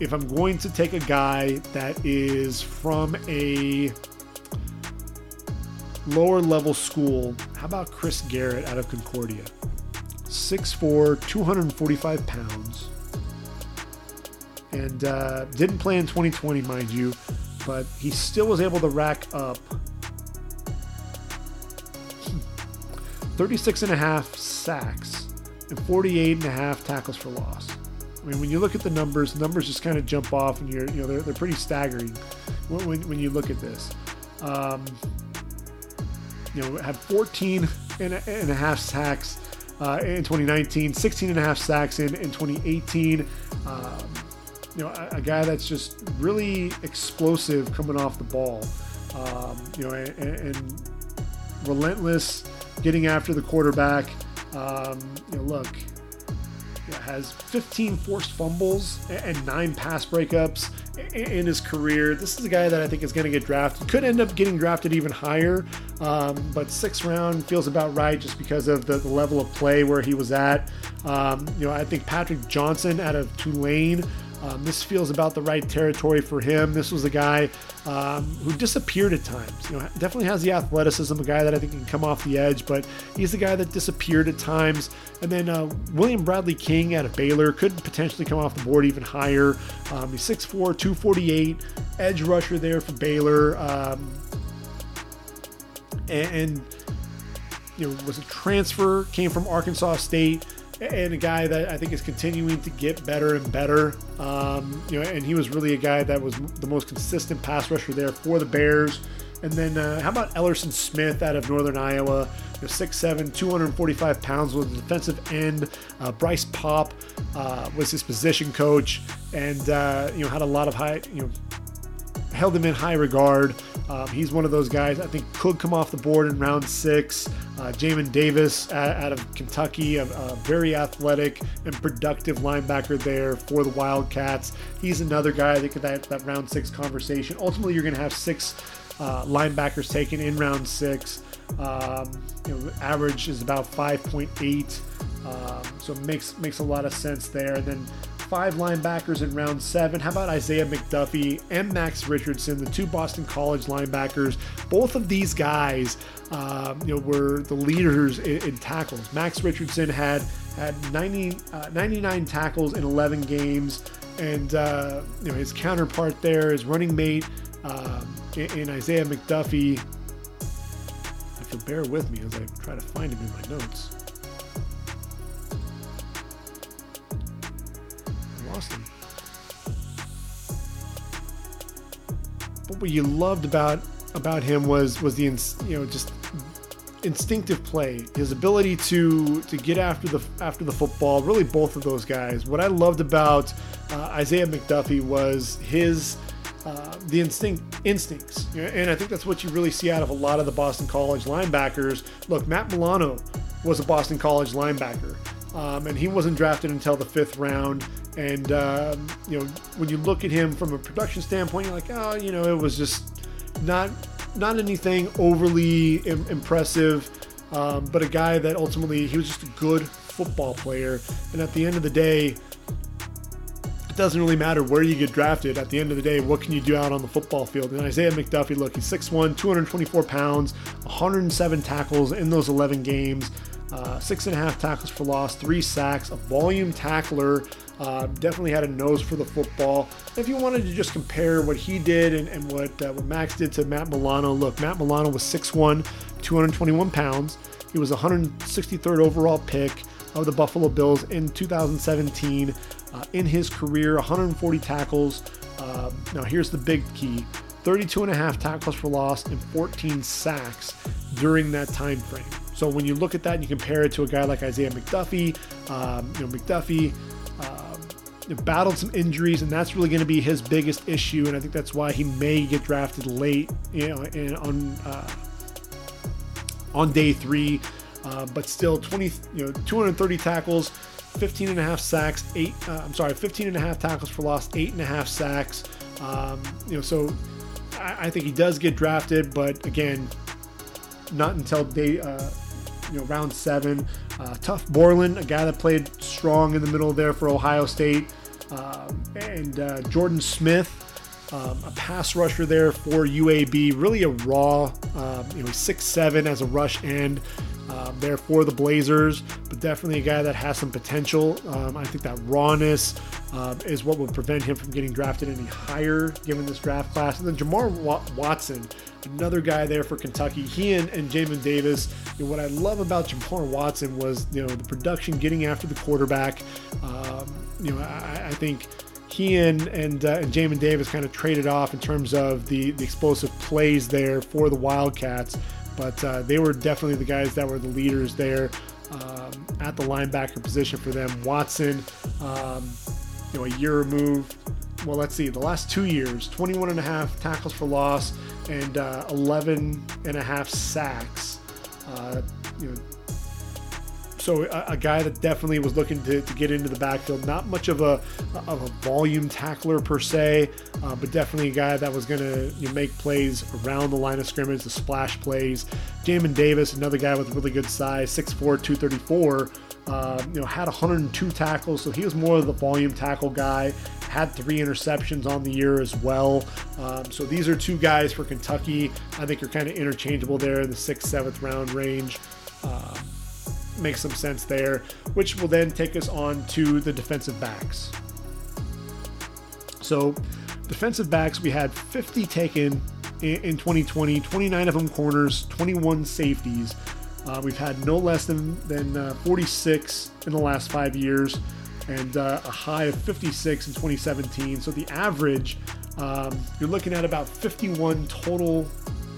if I'm going to take a guy that is from a lower level school, how about Chris Garrett out of Concordia? 6'4, 245 pounds. And uh, didn't play in 2020, mind you, but he still was able to rack up 36 and a half sacks and 48 and a half tackles for loss. I mean, when you look at the numbers, the numbers just kind of jump off, and you're, you know, they're, they're pretty staggering when, when, when you look at this. Um, you know, had 14 and a, and a half sacks uh, in 2019, 16 and a half sacks in, in 2018. Um, you know, a, a, guy that's just really explosive coming off the ball. Um, you know, and, and, relentless getting after the quarterback. Um, you know, look, has 15 forced fumbles and nine pass breakups in his career. This is a guy that I think is going to get drafted. Could end up getting drafted even higher, um, but sixth round feels about right just because of the, the level of play where he was at. Um, you know, I think Patrick Johnson out of Tulane um, this feels about the right territory for him. This was a guy um, who disappeared at times. You know, definitely has the athleticism, a guy that I think can come off the edge, but he's the guy that disappeared at times. And then uh, William Bradley King out of Baylor could potentially come off the board even higher. Um, he's 6'4, 248, edge rusher there for Baylor. Um, and, and you know, was a transfer, came from Arkansas State and a guy that I think is continuing to get better and better. Um, you know, and he was really a guy that was the most consistent pass rusher there for the Bears. And then uh, how about Ellerson Smith out of Northern Iowa? You know, 6'7", 245 pounds with a defensive end. Uh, Bryce Paup uh, was his position coach, and uh, you know had a lot of high you know held him in high regard. Um, he's one of those guys I think could come off the board in round six. Uh, Jamin Davis out, out, of Kentucky, a, a, very athletic and productive linebacker there for the Wildcats. He's another guy I think that that round six conversation. Ultimately, you're going to have six uh, linebackers taken in round six. Um, you know, average is about 5.8. Um, so it makes makes a lot of sense there. And then five linebackers in round seven. How about Isaiah McDuffie and Max Richardson, the two Boston College linebackers? Both of these guys, uh, you know, were the leaders in, in, tackles. Max Richardson had had 90, uh, 99 tackles in 11 games, and uh, you know his counterpart there, his running mate um, in, Isaiah McDuffie. If you'll bear with me as I try to find him in my notes. Him. But what you loved about about him was was the you know just instinctive play, his ability to to get after the after the football. Really, both of those guys. What I loved about uh, Isaiah McDuffie was his uh, the instinct instincts, and I think that's what you really see out of a lot of the Boston College linebackers. Look, Matt Milano was a Boston College linebacker, um, and he wasn't drafted until the fifth round. And um, you know, when you look at him from a production standpoint, you're like, oh, you know, it was just not not anything overly Im- impressive, um, but a guy that ultimately he was just a good football player. And at the end of the day, it doesn't really matter where you get drafted. At the end of the day, what can you do out on the football field? And Isaiah McDuffie, look, he's 6'1, 224 pounds, 107 tackles in those 11 games. Uh, six and a half tackles for loss, three sacks, a volume tackler. Uh, definitely had a nose for the football. If you wanted to just compare what he did and, and what, uh, what Max did to Matt Milano, look, Matt Milano was 6'1, 221 pounds. He was 163rd overall pick of the Buffalo Bills in 2017. Uh, in his career, 140 tackles. Uh, now, here's the big key 32 and a half tackles for loss and 14 sacks during that time frame. So when you look at that and you compare it to a guy like Isaiah McDuffie, um, you know McDuffie battled some injuries, and that's really going to be his biggest issue. And I think that's why he may get drafted late, you know, on uh, on day three. Uh, but still, 20, you know, 230 tackles, 15 and a half sacks, eight. Uh, I'm sorry, 15 and a half tackles for loss, eight and a half sacks. Um, you know, so I, I, think he does get drafted, but again, not until day, uh, you know, round seven. Uh, Tuf Borland, a guy that played strong in the middle there for Ohio State, um, and uh, Jordan Smith, um, a pass rusher there for UAB. Really a raw, um, you know, six seven as a rush end. Um, there for the Blazers, but definitely a guy that has some potential. Um, I think that rawness um, is what would prevent him from getting drafted any higher given this draft class. And then Jamar Watson, another guy there for Kentucky. He and, and Jamin Davis. You know, what I love about Jamar Watson was you know the production getting after the quarterback. Um, you know, I, I think he and and, uh, and Jamin Davis kind of traded off in terms of the, the explosive plays there for the Wildcats but uh, they were definitely the guys that were the leaders there um, at the linebacker position for them. Watson, um, you know, a year removed. Well, let's see, the last two years, 21 and a half tackles for loss and uh, 11 and a half sacks. Uh, you know, so a, a, guy that definitely was looking to, to, get into the backfield. Not much of a of a volume tackler per se, uh, but definitely a guy that was going to you know, make plays around the line of scrimmage, the splash plays. Jamin Davis, another guy with really good size, 6'4", 234. Uh, you know, had 102 tackles, so he was more of the volume tackle guy. Had three interceptions on the year as well. Um, so these are two guys for Kentucky. I think are kind of interchangeable there in the sixth, seventh round range. Um, makes some sense there, which will then take us on to the defensive backs. So, defensive backs, we had 50 taken in 2020, 29 of them corners, 21 safeties. Uh, we've had no less than, than uh, 46 in the last five years and uh, a high of 56 in 2017. So the average, um, you're looking at about 51 total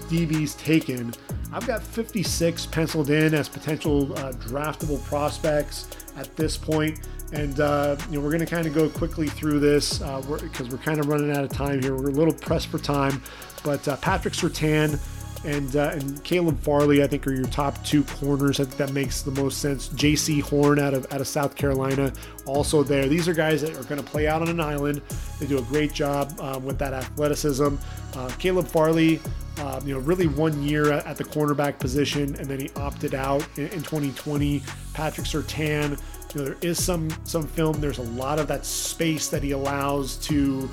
DBs taken I've got 56 penciled in as potential uh, draftable prospects at this point. And uh, you know, we're going to kind of go quickly through this because uh, we're, we're, kind of running out of time here. We're a little pressed for time. But Patrick Surtain and uh, and Caleb Farley, I think, are your top two corners. I think that makes the most sense. Jaycee Horn out of out of South Carolina, also there. These are guys that are going to play out on an island. They do a great job um, with that athleticism. Uh, Caleb Farley, uh, you know, really one year at, the cornerback position, and then he opted out in, in 2020. Patrick Surtain. you know, there is some some film. There's a lot of that space that he allows to.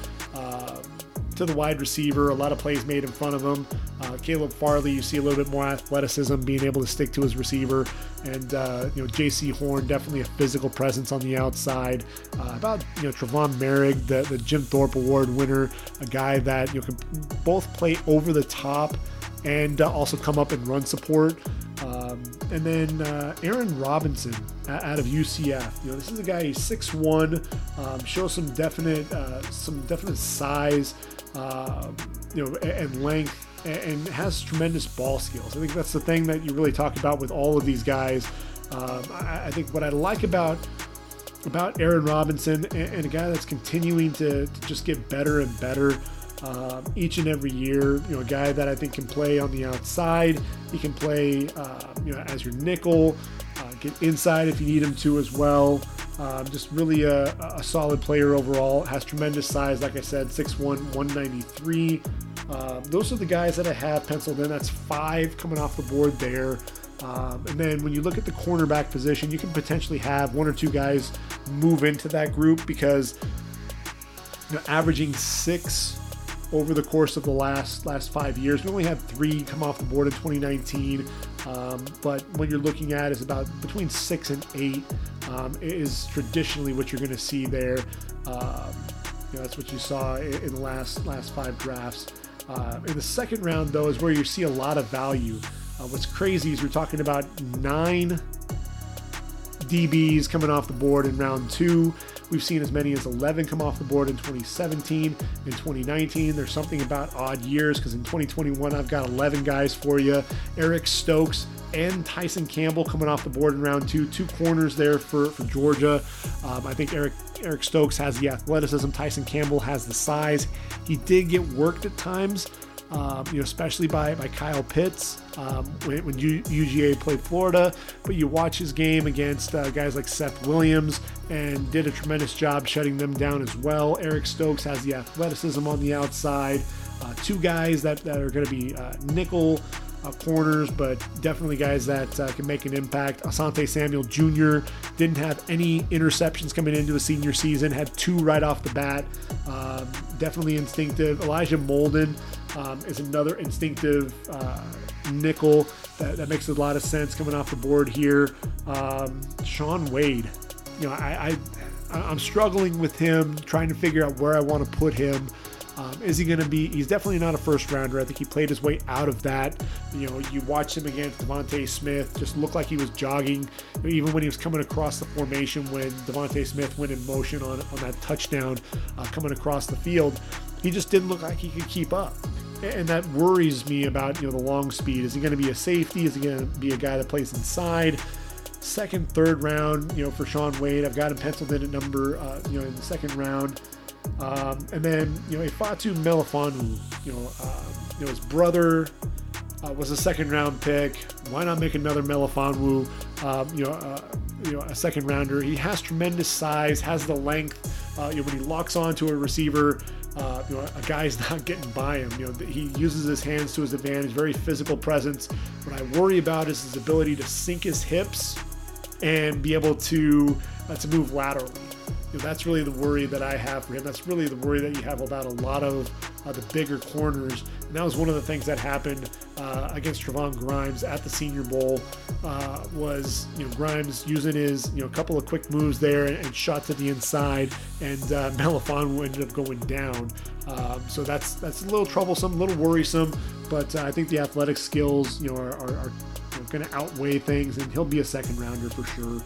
To the wide receiver, a lot of plays made in front of him. Uh, Caleb Farley, you see a little bit more athleticism, being able to stick to his receiver, and uh, you know Jaycee Horn, definitely a physical presence on the outside. Uh, about you know Trevon Moehrig, the, the Jim Thorpe Award winner, a guy that you know can both play over the top and uh, also come up and run support. Um, and then uh, Aaron Robinson out of UCF. You know, this is a guy. He's 6'1", um, shows some definite uh, some definite size uh, you know, and length, and has tremendous ball skills. I think that's the thing that you really talk about with all of these guys. Um, I, I, think what I like about about Aaron Robinson and, and a guy that's continuing to, to, just get better and better uh, each and every year. You know, a guy that I think can play on the outside. He can play, uh, you know, as your nickel, uh, get inside if you need him to as well. Um, just really a, a, solid player overall. Has tremendous size, like I said, 6'1, 193. Um, those are the guys that I have penciled in. That's five coming off the board there. Um, and then when you look at the cornerback position, you can potentially have one or two guys move into that group because you know, averaging six over the course of the last last five years. We only had three come off the board in 2019, um, but what you're looking at is about between six and eight um, is traditionally what you're going to see there. Um, you know, that's what you saw in the last last five drafts. Uh, in the second round, though, is where you see a lot of value. Uh, what's crazy is we're talking about nine DBs coming off the board in round two. We've seen as many as 11 come off the board in 2017. In 2019, there's something about odd years because in 2021, I've got 11 guys for you. Eric Stokes and Tyson Campbell coming off the board in round two. Two corners there for, for Georgia. Um, I think Eric Eric Stokes has the athleticism. Tyson Campbell has the size. He did get worked at times um, you know, especially by, by Kyle Pitts um, when, when UGA played Florida. But you watch his game against uh, guys like Seth Williams and did a tremendous job shutting them down as well. Eric Stokes has the athleticism on the outside. Uh, two guys that, that are going to be uh, nickel uh, corners, but definitely guys that uh, can make an impact. Asante Samuel Jr. didn't have any interceptions coming into a senior season, had two right off the bat. Um, definitely instinctive. Elijah Molden um, is another instinctive uh, nickel that, that, makes a lot of sense coming off the board here. Um, Shaun Wade, you know, I, I I'm struggling with him, trying to figure out where I want to put him. Um, is he going to be? He's definitely not a first rounder. I think he played his way out of that. You know, you watch him against DeVonta Smith, just looked like he was jogging, even when he was coming across the formation when DeVonta Smith went in motion on, on that touchdown uh, coming across the field. He just didn't look like he could keep up and that worries me about you know the long speed. Is he going to be a safety? Is he going to be a guy that plays inside? Second, third round, you know, for Shaun Wade, I've got him penciled in at number, uh, you know, in the second round. Um, and then you know, Ifeatu Melifonwu, you know, uh, you know, his brother uh, was a second round pick. Why not make another Melifonwu? Um, you know, uh, you know, a second rounder. He has tremendous size, has the length. Uh, you know, when he locks onto a receiver, uh, you know, a guy's not getting by him. You know, he uses his hands to his advantage, very physical presence. What I worry about is his ability to sink his hips and be able to uh, to move laterally. Know, that's really the worry that I have for him. That's really the worry that you have about a lot of uh, the bigger corners. And that was one of the things that happened uh, against Trevon Grimes at the Senior Bowl. Uh, was you know Grimes using his you know a couple of quick moves there and, and shot to the inside, and uh, ended up going down. Um, so that's that's a little troublesome, a little worrisome. But uh, I think the athletic skills you know are, are, are going to outweigh things, and he'll be a second rounder for sure.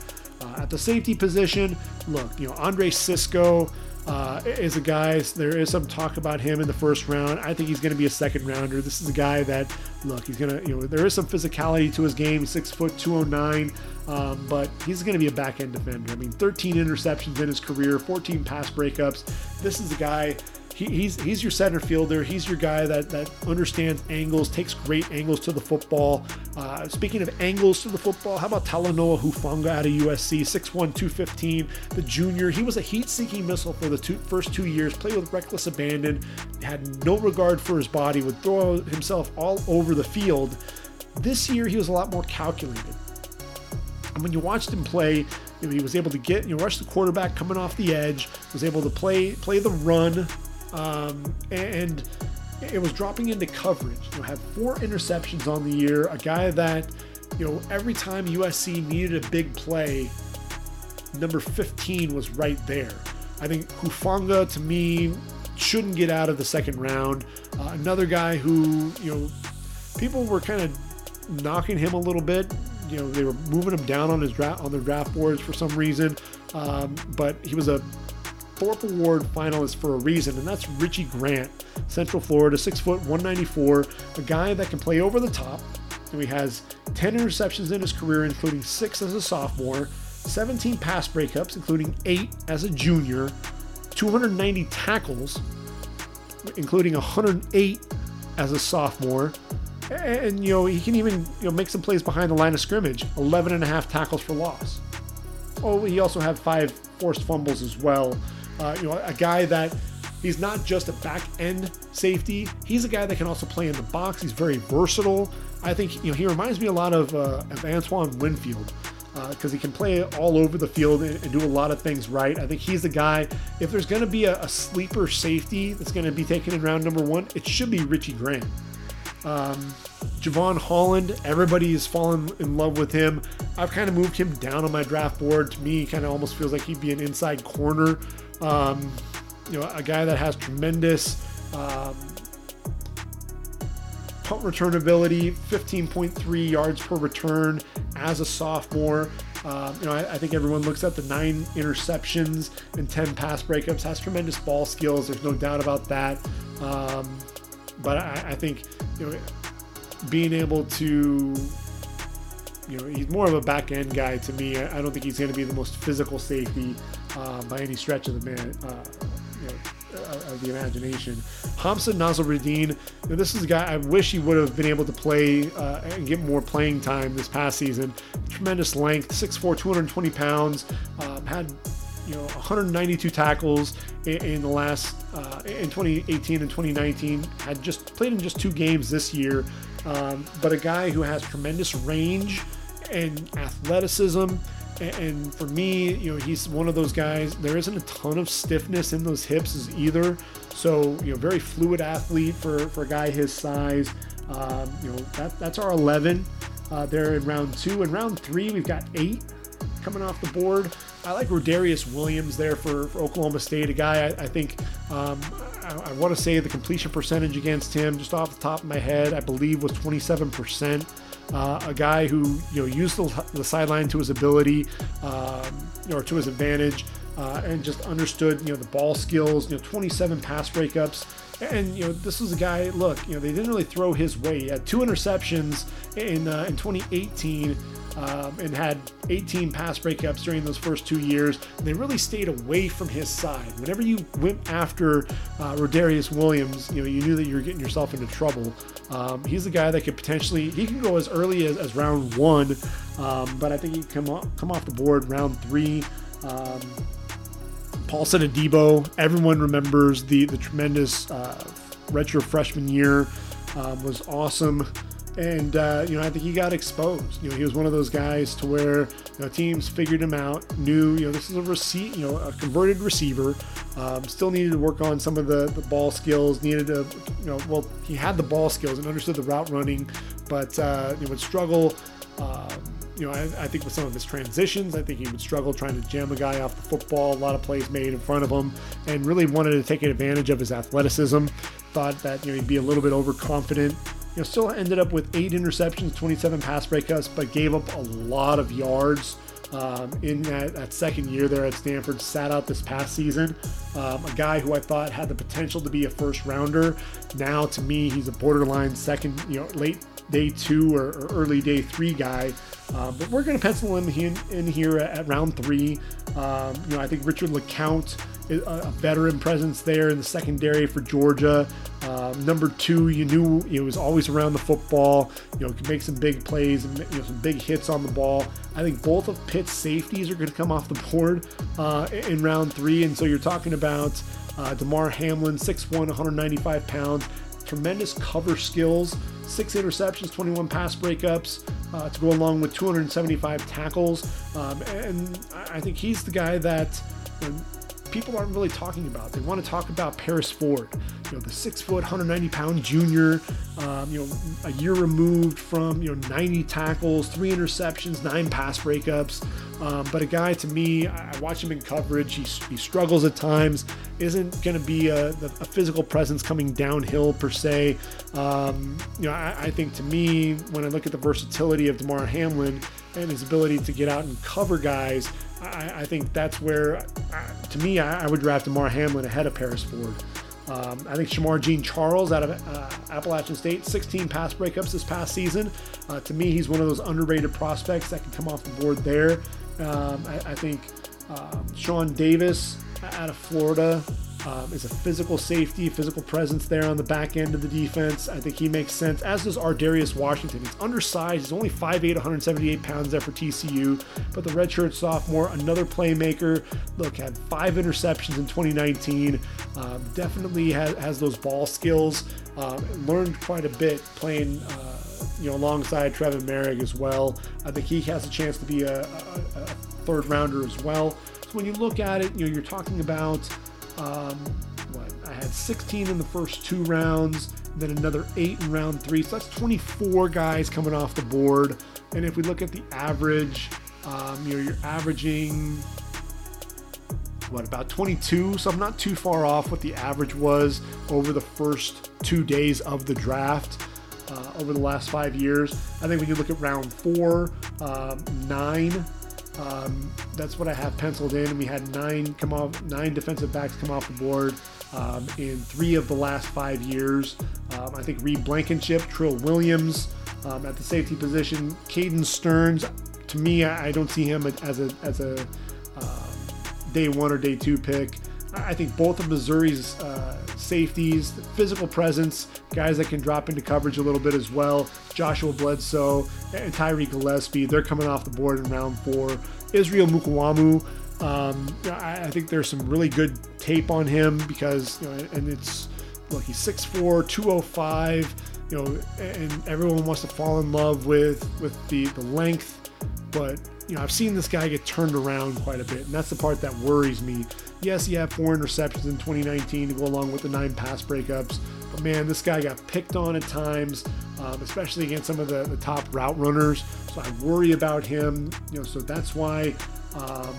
At the safety position, look, you know, Andre Cisco uh, is a guy, there is some talk about him in the first round. I think he's going to be a second rounder. This is a guy that, look, he's going to, you know, there is some physicality to his game, six foot 209, um, but he's going to be a back end defender. I mean, 13 interceptions in his career, 14 pass breakups. This is a guy he, he's he's your center fielder. He's your guy that that understands angles, takes great angles to the football. Uh, speaking of angles to the football, how about Talanoa Hufanga out of USC, 6'1", 215, the junior. He was a heat-seeking missile for the two, first two years. Played with reckless abandon, had no regard for his body, would throw himself all over the field. This year, he was a lot more calculated. And when you watched him play, you know, he was able to get, you know, rush the quarterback coming off the edge, was able to play play the run, um, and it was dropping into coverage. You know, had four interceptions on the year. A guy that, you know, every time USC needed a big play, number 15 was right there. I think Hufanga to me shouldn't get out of the second round. Uh, another guy who, you know, people were kind of knocking him a little bit. You know, they were moving him down on his draft on their draft boards for some reason. Um, but he was a Thorpe Award finalist for a reason, and that's Richie Grant, Central Florida, six foot, 194, a guy that can play over the top. And he has 10 interceptions in his career, including six as a sophomore, 17 pass breakups, including eight as a junior, 290 tackles, including 108 as a sophomore. And, you know, he can even you know, make some plays behind the line of scrimmage, 11 and a half tackles for loss. Oh, he also had five forced fumbles as well. Uh, you know, a guy that he's not just a back end safety. He's a guy that can also play in the box. He's very versatile. I think you know he reminds me a lot of, uh, of Antoine Winfield because uh, he can play all over the field and, and, do a lot of things right. I think he's the guy. If there's going to be a, a, sleeper safety that's going to be taken in round number one, it should be Richie Grant. Um, Jevon Holland, everybody's fallen in love with him. I've kind of moved him down on my draft board. To me, he kind of almost feels like he'd be an inside corner. Um, you know, a guy that has tremendous um, punt return ability, 15.3 yards per return as a sophomore. Um, you know, I, I, think everyone looks at the nine interceptions and 10 pass breakups, has tremendous ball skills. There's no doubt about that. Um, but I, I, think, you know, being able to, you know, he's more of a back end guy to me. I, I don't think he's going to be the most physical safety uh, by any stretch of the man, uh, you know, uh, of the imagination. Hamsah Nasirildeen, you know, this is a guy I wish he would have been able to play uh, and get more playing time this past season. Tremendous length, 6'4", 220 pounds, um, had you know 192 tackles in, in the last uh, in 2018 and 2019. Had just played in just two games this year, um, but a guy who has tremendous range and athleticism and for me, you know, he's one of those guys. There isn't a ton of stiffness in those hips either. So, you know, very fluid athlete for, for a guy his size. Um, you know, that, that's our 11 uh, there in round two. In round three, we've got eight coming off the board. I like Rodarius Williams there for, for Oklahoma State, a guy I, I think um, I, I want to say the completion percentage against him, just off the top of my head, I believe was 27%. Uh, a guy who you know used the, the sideline to his ability um, or to his advantage, uh, and just understood you know the ball skills. You know, 27 pass breakups, and you know this was a guy. Look, you know they didn't really throw his way. He had two interceptions in uh, in 2018 um, and had 18 pass breakups during those first two years. They really stayed away from his side. Whenever you went after uh, Rodarius Williams, you know you knew that you were getting yourself into trouble. Um, he's the guy that could potentially he can go as early as, as round one, um, but I think he come off, come off the board round three. Um, Paulson Adebo, everyone remembers the the tremendous uh, retro freshman year um, was awesome and uh, you know I think he got exposed. You know he was one of those guys to where you know, teams figured him out, knew you know this is a receipt, you know a converted receiver. Um, still needed to work on some of the, the ball skills. Needed to you know well he had the ball skills and understood the route running, but uh, you would struggle. Um, you know, I, I, think with some of his transitions, I think he would struggle trying to jam a guy off the football. A lot of plays made in front of him, and really wanted to take advantage of his athleticism. Thought that you know he'd be a little bit overconfident you know, still ended up with eight interceptions, 27 pass breakups, but gave up a lot of yards um, in that, that, second year there at Stanford. Sat out this past season. Um, a guy who I thought had the potential to be a first rounder. Now, to me, he's a borderline second, you know, late day two or, or early day three guy. Um, but we're going to pencil him in, in here at, round three. Um, you know, I think Richard LeCounte a veteran presence there in the secondary for Georgia. Um, number two, you knew he was always around the football. You know, could make some big plays and you know, some big hits on the ball. I think both of Pitt's safeties are going to come off the board uh, in round three, and so you're talking about uh, Damar Hamlin, 6'1", 195 pounds, tremendous cover skills, six interceptions, 21 pass breakups. uh, to go along with 275 tackles. Um, and I think he's the guy that people aren't really talking about. They want to talk about Paris Ford, you know, the six foot, 190 pound junior, um, you know, a year removed from, you know, 90 tackles, three interceptions, nine pass breakups. Um, but a guy to me, I watch him in coverage. He, he struggles at times, isn't going to be a, a, physical presence coming downhill per se. Um, you know, I, I think to me, when I look at the versatility of Damar Hamlin and his ability to get out and cover guys, I, I think that's where, uh, to me, I, I, would draft Damar Hamlin ahead of Paris Ford. Um, I think Shemar Jean Charles out of uh, Appalachian State, 16 pass breakups this past season. Uh, to me, he's one of those underrated prospects that can come off the board there. Um, I, I, think um, Shawn Davis out of Florida, um, is a physical safety, physical presence there on the back end of the defense. I think he makes sense, as does Ar'Darius Washington. He's undersized, he's only 5'8, 178 pounds there for TCU, but the redshirt sophomore, another playmaker. Look, had five interceptions in 2019. Um, definitely has, has, those ball skills. Um, learned quite a bit playing. Uh, you know, alongside Trevon Moehrig as well. I think he has a chance to be a, a, a third rounder as well. So when you look at it, you know, you're talking about um, what I had 16 in the first two rounds, then another eight in round three. So that's 24 guys coming off the board. And if we look at the average, um, you know, you're averaging what about 22 so i'm not too far off what the average was over the first two days of the draft uh, over the last five years i think when you look at round four um, nine um, that's what I have penciled in. We had nine come off, nine defensive backs come off the board um, in three of the last five years. Um, I think Reed Blankenship, Trill Williams um, at the safety position, Caden Stearns. To me, I, I don't see him as a as a uh, day one or day two pick. I think both of Missouri's uh, safeties, physical presence, guys that can drop into coverage a little bit as well. Joshua Bledsoe and Tyree Gillespie, they're coming off the board in round four. Israel Mukuamu, um, I, I, think there's some really good tape on him because, you know, and it's look, he's 6'4, 205, you know, and everyone wants to fall in love with with the the length, but you know, I've seen this guy get turned around quite a bit, and that's the part that worries me. Yes, he had four interceptions in 2019 to go along with the nine pass breakups, but man, this guy got picked on at times, um, especially against some of the, the top route runners. So I worry about him. You know, so that's why. Um,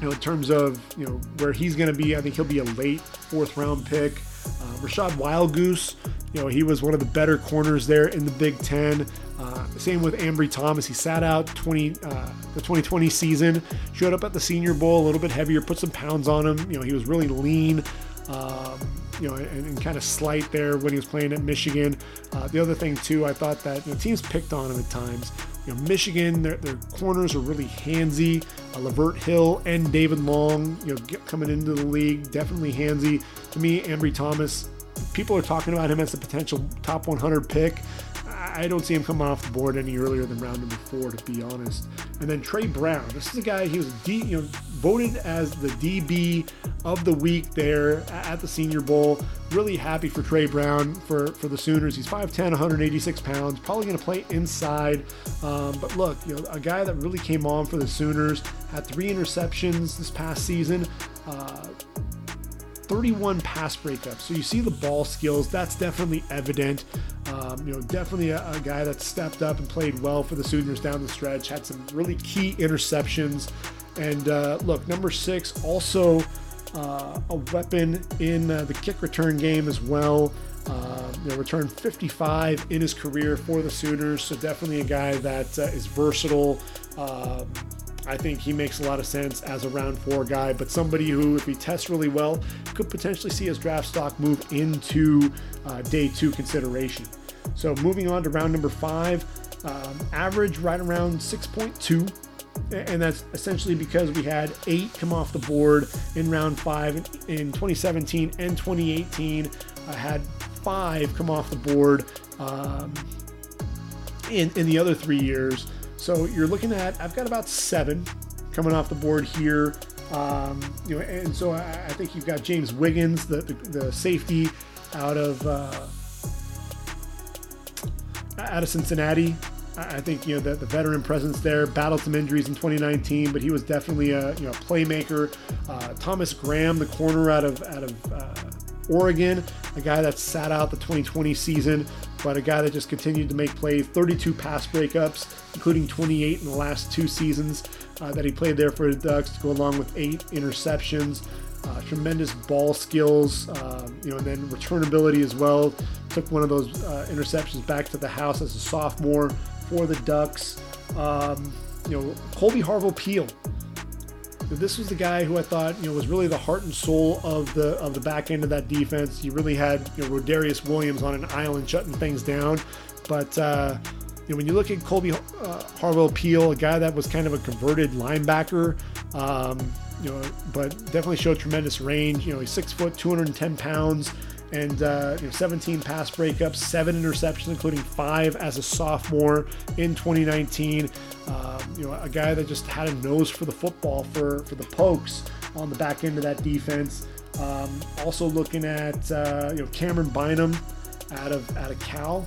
you know, in terms of you know where he's going to be, I think he'll be a late fourth round pick. Uh, Wildgoose, you know, he was one of the better corners there in the Big Ten. Uh, same with Ambry Thomas. He sat out 20 uh, the 2020 season, showed up at the Senior Bowl a little bit heavier, put some pounds on him. You know, he was really lean. Um, you know, and, and, kind of slight there when he was playing at Michigan. Uh, the other thing too, I thought that you know, teams picked on him at times. You know, Michigan, their, their corners are really handsy. Uh, Lavert Hill and David Long, you know, get, coming into the league, definitely handsy. To me, Ambry Thomas, people are talking about him as a potential top 100 pick. I don't see him coming off the board any earlier than round number four, to be honest. And then Tre Brown. This is a guy he was D, you know voted as the DB of the week there at the Senior Bowl. Really happy for Tre Brown for for the Sooners. He's 5'10", 186 pounds. Probably going to play inside. Um, but look, you know, a guy that really came on for the Sooners had three interceptions this past season. Uh, 31 pass breakups. So you see the ball skills. That's definitely evident. Um, you know, definitely a, a, guy that stepped up and played well for the Sooners down the stretch. Had some really key interceptions. And uh, look, number six, also uh, a weapon in uh, the kick return game as well. Uh, you know, returned 55 in his career for the Sooners, so definitely a guy that uh, is versatile. I think he makes a lot of sense as a round four guy, but somebody who, if he tests really well, could potentially see his draft stock move into uh, day two consideration. So moving on to round number five, um, average right around 6.2. And that's essentially because we had eight come off the board in round five in 2017 and 2018. I had five come off the board um, in, in the other three years. So you're looking at, I've got about seven coming off the board here. Um, you know, and so I, I, think you've got James Wiggins, the, the, the safety out of uh, out of Cincinnati. I think you know the, the veteran presence there battled some injuries in 2019, but he was definitely a you know playmaker. Uh, Thomas Graham, the corner out of out of uh, Oregon, a guy that sat out the 2020 season, but a guy that just continued to make plays. 32 pass breakups, including 28 in the last two seasons uh, that he played there for the Ducks, to go along with eight interceptions. Uh, tremendous ball skills, um, you know, and then returnability as well. Took one of those uh, interceptions back to the house as a sophomore for the Ducks. Um, you know, Kolby Harvell Peel. This was the guy who I thought you know was really the heart and soul of the of the back end of that defense. You really had you know Rodarius Williams on an island shutting things down, but uh, you know, when you look at Kolby uh, Harvell Peel, a guy that was kind of a converted linebacker, um, you know, but definitely showed tremendous range. You know, he's six foot, 210 pounds and uh, you know, 17 pass breakups, seven interceptions, including five as a sophomore in 2019. Um, you know, a guy that just had a nose for the football for for the Pokes on the back end of that defense. Um, also looking at uh, you know Camryn Bynum out of out of Cal.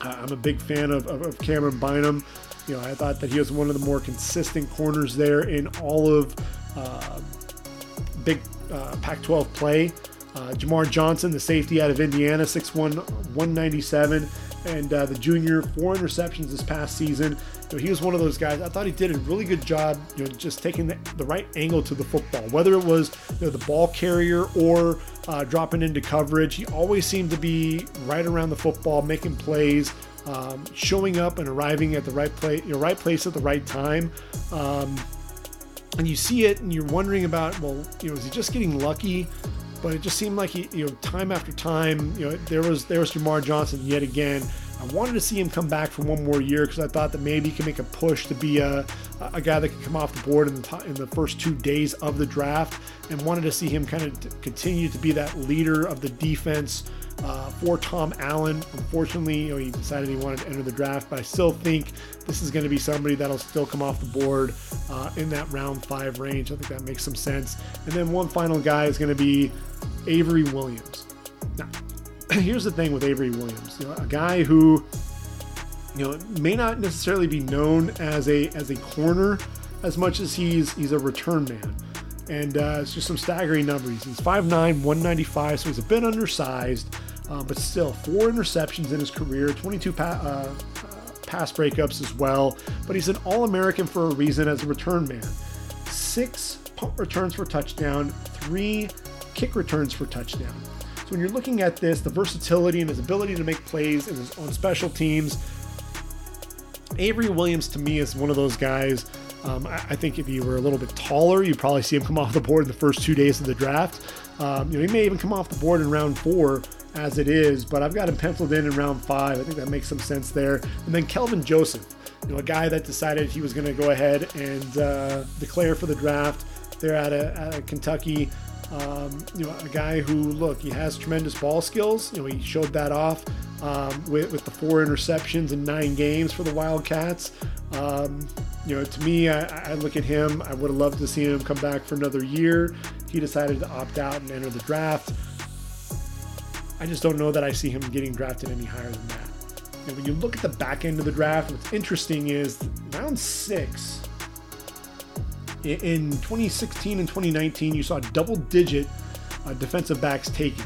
I'm a big fan of, of, of Camryn Bynum. You know, I thought that he was one of the more consistent corners there in all of uh, big uh, Pac-12 play. Uh, Jamar Johnson, the safety out of Indiana, 6'1, 197, and uh, the junior, four interceptions this past season. Know, he was one of those guys. I thought he did a really good job, you know, just taking the, the right angle to the football, whether it was you know, the ball carrier or uh, dropping into coverage. He always seemed to be right around the football, making plays. Um, showing up and arriving at the right place, your right place at the right time. Um, and you see it and you're wondering about, well, you know, is he just getting lucky? But it just seemed like he, you know, time after time, you know, there was there was Jamar Johnson yet again. I wanted to see him come back for one more year because I thought that maybe he could make a push to be a, a guy that could come off the board in the, in the first two days of the draft, and wanted to see him kind of continue to be that leader of the defense uh, for Tom Allen. Unfortunately, you know, he decided he wanted to enter the draft, but I still think this is going to be somebody that'll still come off the board uh, in that round five range. I think that makes some sense. And then one final guy is going to be Avery Williams. Now, here's the thing with Avery Williams, you know, a guy who you know may not necessarily be known as a as a corner as much as he's he's a return man. And uh, it's just some staggering numbers. He's 5'9, 195, so he's a bit undersized, uh, but still four interceptions in his career, 22 pa- uh, pass breakups as well. But he's an All American for a reason as a return man. Six punt returns for touchdown, three kick returns for touchdown. So when you're looking at this, the versatility and his ability to make plays in his own special teams, Avery Williams to me is one of those guys. Um, I, I, think if he were a little bit taller, you'd probably see him come off the board in the first two days of the draft. Um, you know, he may even come off the board in round four as it is, but I've got him penciled in in round five. I think that makes some sense there. And then Kelvin Joseph, you know, a guy that decided he was going to go ahead and uh, declare for the draft. There at, a, at Kentucky. Um, you know, a guy who, look, he has tremendous ball skills. You know, he showed that off um, with, with the four interceptions in nine games for the Wildcats. Um, you know, to me, I, I, look at him. I would have loved to see him come back for another year. He decided to opt out and enter the draft. I just don't know that I see him getting drafted any higher than that. When you look at the back end of the draft, what's interesting is round six in 2016 and 2019, you saw double digit uh, defensive backs taken.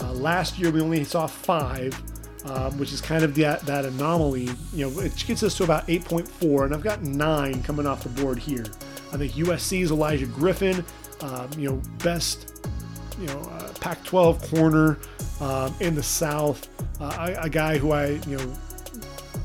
Uh, last year, we only saw five, um, which is kind of that, that anomaly. You know, it gets us to about 8.4, and I've got nine coming off the board here. I think USC's Olaijah Griffin, um, you know, best, you know, uh, Pac-12 corner um, in the South, uh, a, a guy who I, you know,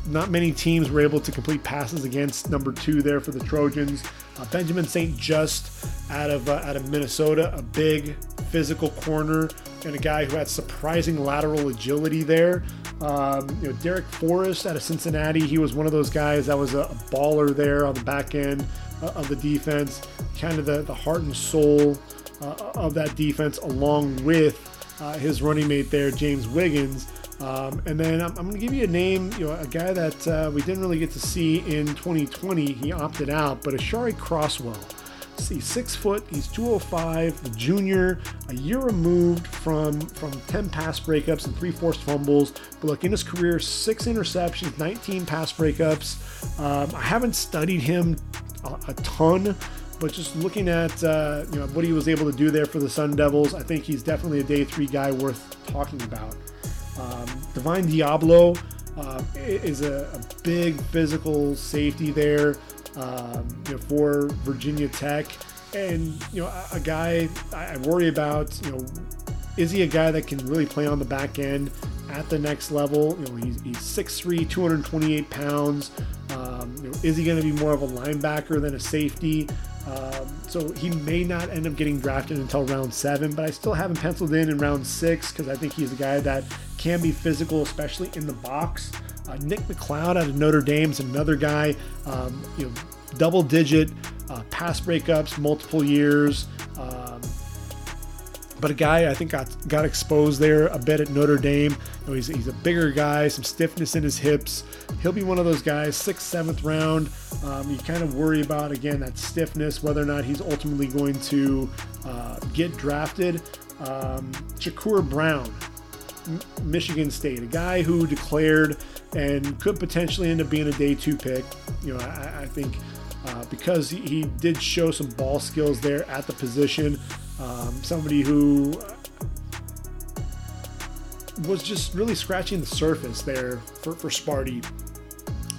not many teams were able to complete passes against number two there for the Trojans. Uh, Benjamin St-Juste out of uh, out of Minnesota, a big physical corner and a guy who had surprising lateral agility there. Um, you know, Darrick Forrest out of Cincinnati, he was one of those guys that was a, a baller there on the back end uh, of the defense, kind of the, the heart and soul uh, of that defense, along with uh, his running mate there, James Wiggins. Um, and then I'm, I'm going to give you a name, you know, a guy that uh, we didn't really get to see in 2020. He opted out, but Aashari Crosswell, he's six foot, he's 205, a junior, a year removed from from 10 pass breakups and three forced fumbles. But look, in his career, six interceptions, 19 pass breakups. Um, I haven't studied him a, a ton, but just looking at uh, you know what he was able to do there for the Sun Devils, I think he's definitely a day three guy worth talking about. Um, Divine Deablo uh, is a, a, big physical safety there um, you know, for Virginia Tech, and you know a, a guy I worry about. You know, is he a guy that can really play on the back end at the next level? You know, he's, he's 6'3", 228 pounds. Um, you know, is he going to be more of a linebacker than a safety? Um, so he may not end up getting drafted until round seven, but I still have him penciled in in round six because I think he's a guy that can be physical, especially in the box. Uh, Nick McCloud out of Notre Dame is another guy, um, you know, double digit uh, pass breakups, multiple years. Um, but a guy I think got got exposed there a bit at Notre Dame. You know, he's, he's a bigger guy, some stiffness in his hips. He'll be one of those guys, sixth, seventh round. Um, you kind of worry about again that stiffness, whether or not he's ultimately going to uh, get drafted. Um, Shakur Brown, M- Michigan State, a guy who declared and could potentially end up being a day two pick. You know, I, I think uh, because he, did show some ball skills there at the position. Um, somebody who was just really scratching the surface there for, for Sparty.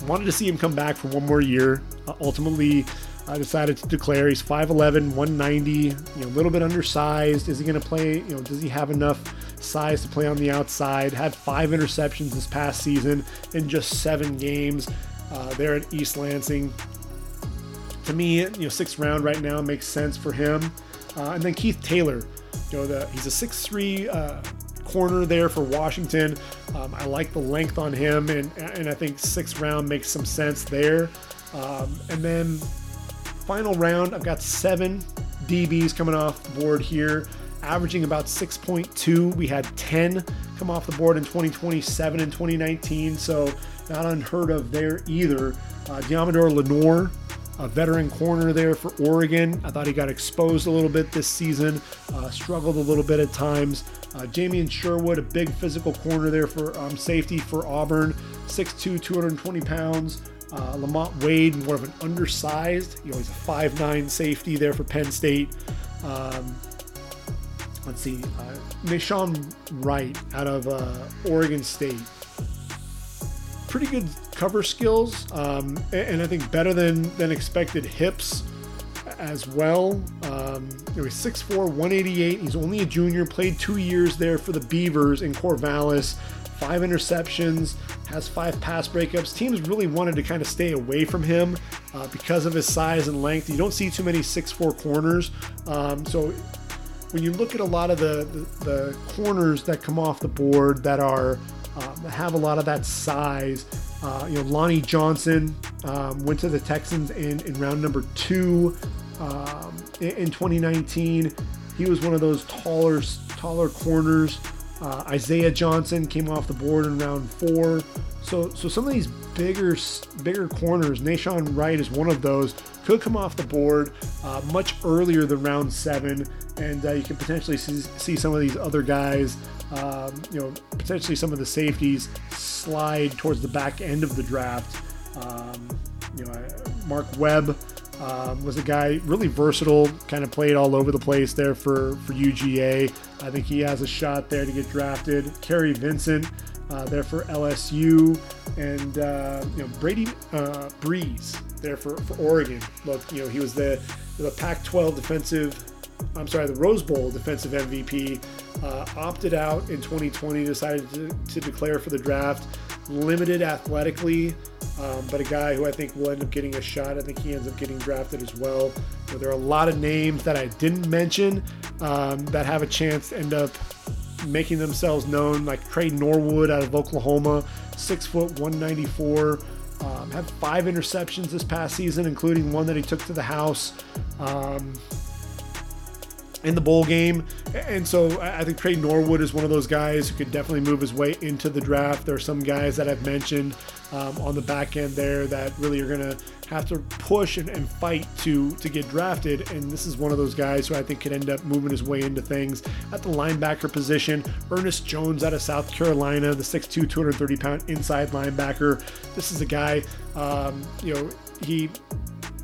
Wanted to see him come back for one more year. Uh, ultimately, I decided to declare he's 5'11, 190, you know, a little bit undersized. Is he going to play? You know, does he have enough size to play on the outside? Had five interceptions this past season in just seven games uh, there at East Lansing. To me, you know, sixth round right now makes sense for him. Uh, and then Keith Taylor, you know, the, he's a six-three uh, corner there for Washington. Um, I like the length on him, and, and I think sixth round makes some sense there. Um, and then final round, I've got seven DBs coming off the board here, averaging about 6.2. We had 10 come off the board in 2027 and 2019, so not unheard of there either. Uh, Deommodore Lenoir, a veteran corner there for Oregon. I thought he got exposed a little bit this season, uh, struggled a little bit at times. Uh, Jamien Sherwood, a big physical corner there for um, safety for Auburn, 6'2, 220 pounds. Uh, Lamont Wade, more of an undersized, you know, he's a 5'9 safety there for Penn State. Um, let's see, uh, Nahshon Wright out of uh, Oregon State. Pretty good cover skills, um, and I think better than than expected hips as well. Um, know, he's 6'4", 188. He's only a junior. Played two years there for the Beavers in Corvallis. Five interceptions, has five pass breakups. Teams really wanted to kind of stay away from him uh, because of his size and length. You don't see too many 6'4 corners. Um, so when you look at a lot of the, the, the corners that come off the board that are uh, have a lot of that size, uh, you know, Lonnie Johnson um, went to the Texans in, in round number two um, in, in 2019. He was one of those taller, taller corners. Uh, Isaiah Johnson came off the board in round four. So, so some of these bigger, bigger corners, Nahshon Wright is one of those, could come off the board uh, much earlier than round seven, and uh, you can potentially see, see, some of these other guys, um, you know, potentially some of the safeties slide towards the back end of the draft. Um, you know, Mark Webb um, was a guy really versatile, kind of played all over the place there for, for UGA. I think he has a shot there to get drafted. Kary Vincent uh, there for LSU, and uh, you know Brady uh, Breeze there for, for Oregon. Look, you know he was the the Pac-12 defensive. I'm sorry, the Rose Bowl defensive MVP. Uh, opted out in 2020, decided to, to declare for the draft. Limited athletically, um, but a guy who I think will end up getting a shot. I think he ends up getting drafted as well. There are a lot of names that I didn't mention um, that have a chance to end up making themselves known, like Tre Norwood out of Oklahoma, six foot 194. Um, had five interceptions this past season, including one that he took to the house. Um, in the bowl game. And so I think Tre Norwood is one of those guys who could definitely move his way into the draft. There are some guys that I've mentioned um, on the back end there that really are going to have to push and, and, fight to to get drafted. And this is one of those guys who I think could end up moving his way into things at the linebacker position. Ernest Jones out of South Carolina, the 6'2", 230 pound inside linebacker. This is a guy, um, you know, he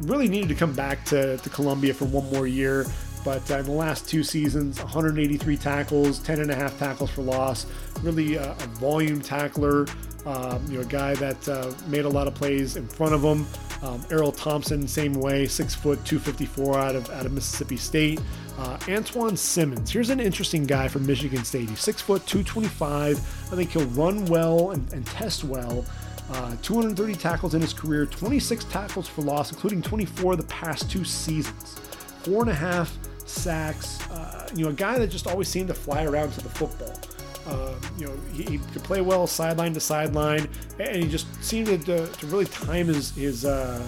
really needed to come back to, to Columbia for one more year. But uh, in the last two seasons, 183 tackles, 10 and a half tackles for loss. Really a, a volume tackler. Um, you know, a guy that uh, made a lot of plays in front of him. Um, Erroll Thompson, same way, six foot, 254 out of out of Mississippi State. Uh, Antjuan Simmons, here's an interesting guy from Michigan State. He's six foot, 225. I think he'll run well and, and test well. Uh, 230 tackles in his career, 26 tackles for loss, including 24 the past two seasons. Four and a half sacks. Uh, you know, a guy that just always seemed to fly around to the football. Uh, you know, he, he, could play well sideline to sideline, and he just seemed to, to, to really time his his uh,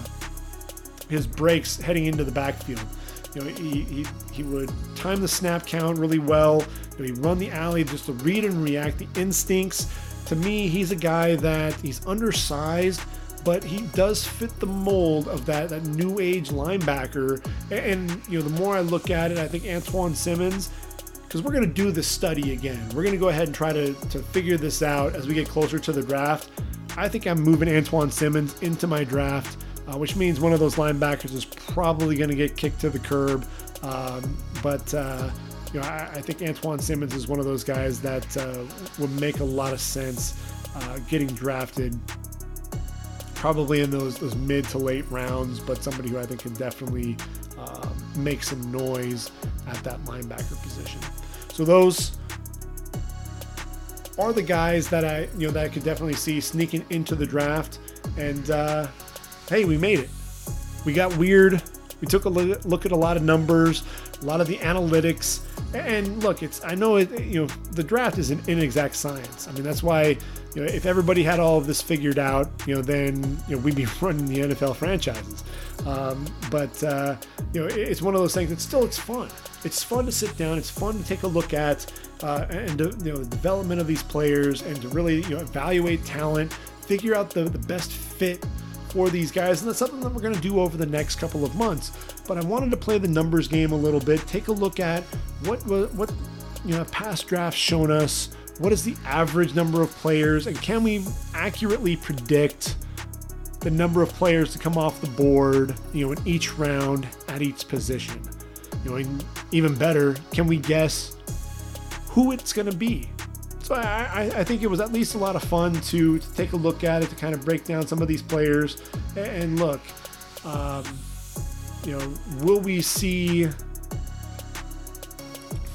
his breaks heading into the backfield. You know, he, he, he would time the snap count really well. You know, he'd run the alley just to read and react. The instincts. To me, he's a guy that he's undersized, but he does fit the mold of that, that new age linebacker. And, you know, the more I look at it, I think Antjuan Simmons because we're going to do this study again. We're going to go ahead and try to, to figure this out as we get closer to the draft. I think I'm moving Antjuan Simmons into my draft, uh, which means one of those linebackers is probably going to get kicked to the curb. Um, but uh, you know, I, I, think Antjuan Simmons is one of those guys that uh, would make a lot of sense uh, getting drafted, probably in those those mid to late rounds. But somebody who I think can definitely uh, make some noise at that linebacker position. So those are the guys that I you know that I could definitely see sneaking into the draft. And uh, hey, we made it. We got weird. We took a look at a lot of numbers, a lot of the analytics, and look, it's I know it. You know, the draft is an inexact science. I mean, that's why you know if everybody had all of this figured out, you know, then you know we'd be running the NFL franchises. Um, but uh, you know, it's one of those things. that still it's fun. It's fun to sit down. It's fun to take a look at uh, and to, you know the development of these players and to really you know evaluate talent, figure out the, the best fit for these guys, and that's something that we're going to do over the next couple of months. But I wanted to play the numbers game a little bit, take a look at what what you know past drafts shown us. What is the average number of players, and can we accurately predict the number of players to come off the board, you know, in each round at each position? You know, and even better, can we guess who it's going to be? So I, I, think it was at least a lot of fun to, to, take a look at it, to kind of break down some of these players. And, look, um, you know, will we see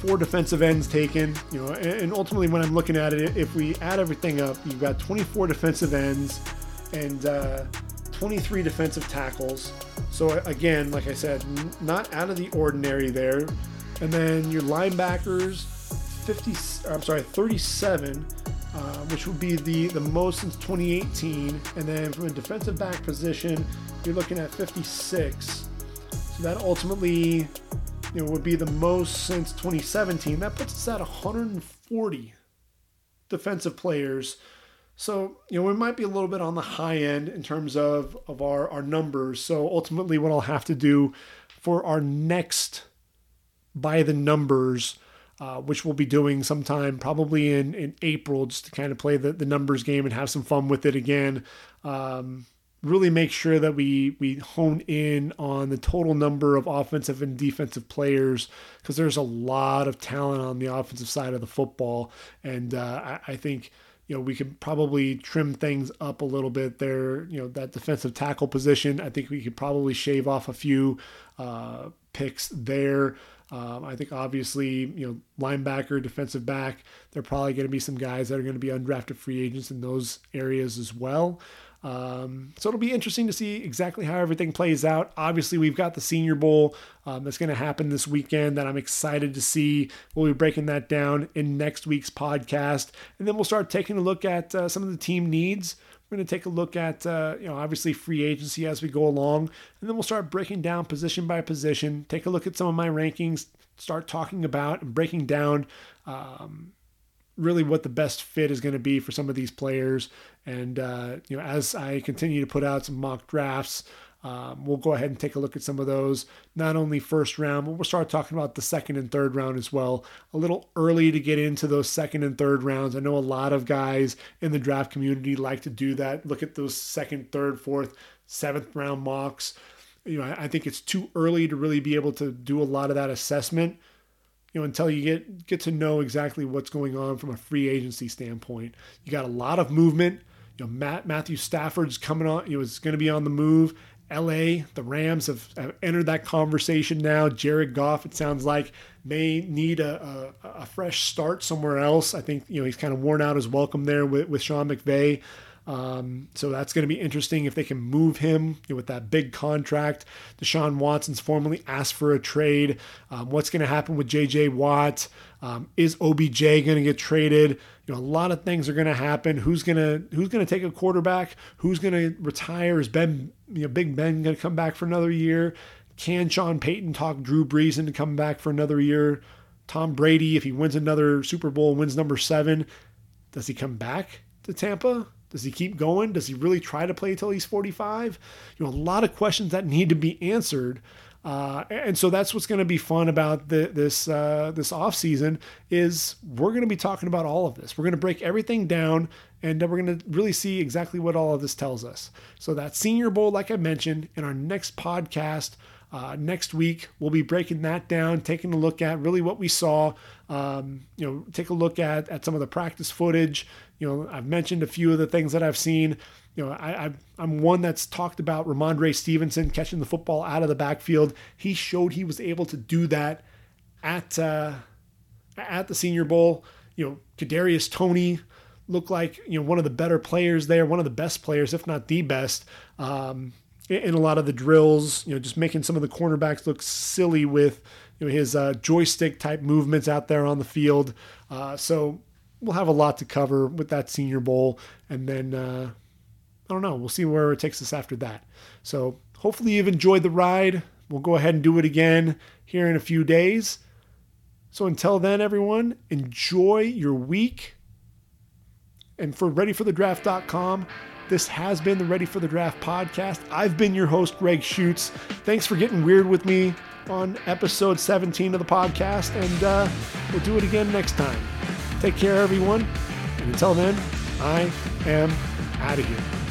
four defensive ends taken? You know, and ultimately, when I'm looking at it, if we add everything up, you've got 24 defensive ends and uh, 23 defensive tackles. So again, like I said, not out of the ordinary there. And then your linebackers 50, I'm sorry, 37, uh, which would be the, the most since 2018. And then from a defensive back position, you're looking at 56. So that ultimately you know, would be the most since 2017. That puts us at 140 defensive players. So, you know, we might be a little bit on the high end in terms of, of our, our numbers. So ultimately what I'll have to do for our next by the numbers uh, which we'll be doing sometime probably in, in April, just to kind of play the, the numbers game and have some fun with it again. Um, really make sure that we we hone in on the total number of offensive and defensive players because there's a lot of talent on the offensive side of the football, and uh, I, I think you know we could probably trim things up a little bit there. You know that defensive tackle position, I think we could probably shave off a few uh, picks there. Um, I think obviously, you know, linebacker, defensive back, there are probably going to be some guys that are going to be undrafted free agents in those areas as well. Um, so it'll be interesting to see exactly how everything plays out. Obviously, we've got the Senior Bowl um, that's going to happen this weekend that I'm excited to see. We'll be breaking that down in next week's podcast, and then we'll start taking a look at uh, some of the team needs. We're going to take a look at, uh, you know, obviously free agency as we go along, and then we'll start breaking down position by position. Take a look at some of my rankings. Start talking about and breaking down um, really what the best fit is going to be for some of these players. And uh, you know, as I continue to put out some mock drafts, Um, we'll go ahead and take a look at some of those, not only first round, but we'll start talking about the second and third round as well. A little early to get into those second and third rounds. I know a lot of guys in the draft community like to do that. Look at those second, third, fourth, seventh round mocks. You know, I, think it's too early to really be able to do a lot of that assessment you know, until you get get to know exactly what's going on from a free agency standpoint. You got a lot of movement. You know, Matt Matthew Stafford's coming on. You know, is going to be on the move. LA, the Rams have, have, entered that conversation now. Jared Goff, it sounds like, may need a, a, a, fresh start somewhere else. I think you know he's kind of worn out his welcome there with, with Sean McVay. Um, so that's going to be interesting if they can move him you know, with that big contract. Deshaun Watson's formally asked for a trade. Um, what's going to happen with J.J. Watt? Um, is OBJ going to get traded? You know, a lot of things are going to happen. Who's going to who's going to take a quarterback? Who's going to retire? Is Ben, you know, Big Ben going to come back for another year? Can Sean Payton talk Drew Brees into coming back for another year? Tom Brady, if he wins another Super Bowl, wins number seven, does he come back to Tampa? Does he keep going? Does he really try to play till he's 45? You know, a lot of questions that need to be answered. Uh, and so that's what's going to be fun about the, this uh, this off season is we're going to be talking about all of this. We're going to break everything down, and then we're going to really see exactly what all of this tells us. So that Senior Bowl, like I mentioned, in our next podcast. Uh, next week, we'll be breaking that down, taking a look at really what we saw. Um, you know, take a look at at some of the practice footage. You know, I've mentioned a few of the things that I've seen. You know, I, I I'm one that's talked about Rhamondre Stevenson catching the football out of the backfield. He showed he was able to do that at uh, at the Senior Bowl. You know, Kadarius Toney looked like you know one of the better players there, one of the best players, if not the best. Um, in a lot of the drills, you know, just making some of the cornerbacks look silly with you know, his uh, joystick type movements out there on the field. Uh, so we'll have a lot to cover with that Senior Bowl, and then uh, I don't know. We'll see where it takes us after that. So hopefully you've enjoyed the ride. We'll go ahead and do it again here in a few days. So until then, everyone, enjoy your week. And for readyforthedraft.com, this has been the Ready for the Draft podcast. I've been your host, Greg Schutz. Thanks for getting weird with me on episode 17 of the podcast, and uh, we'll do it again next time. Take care, everyone. And until then, I am out of here.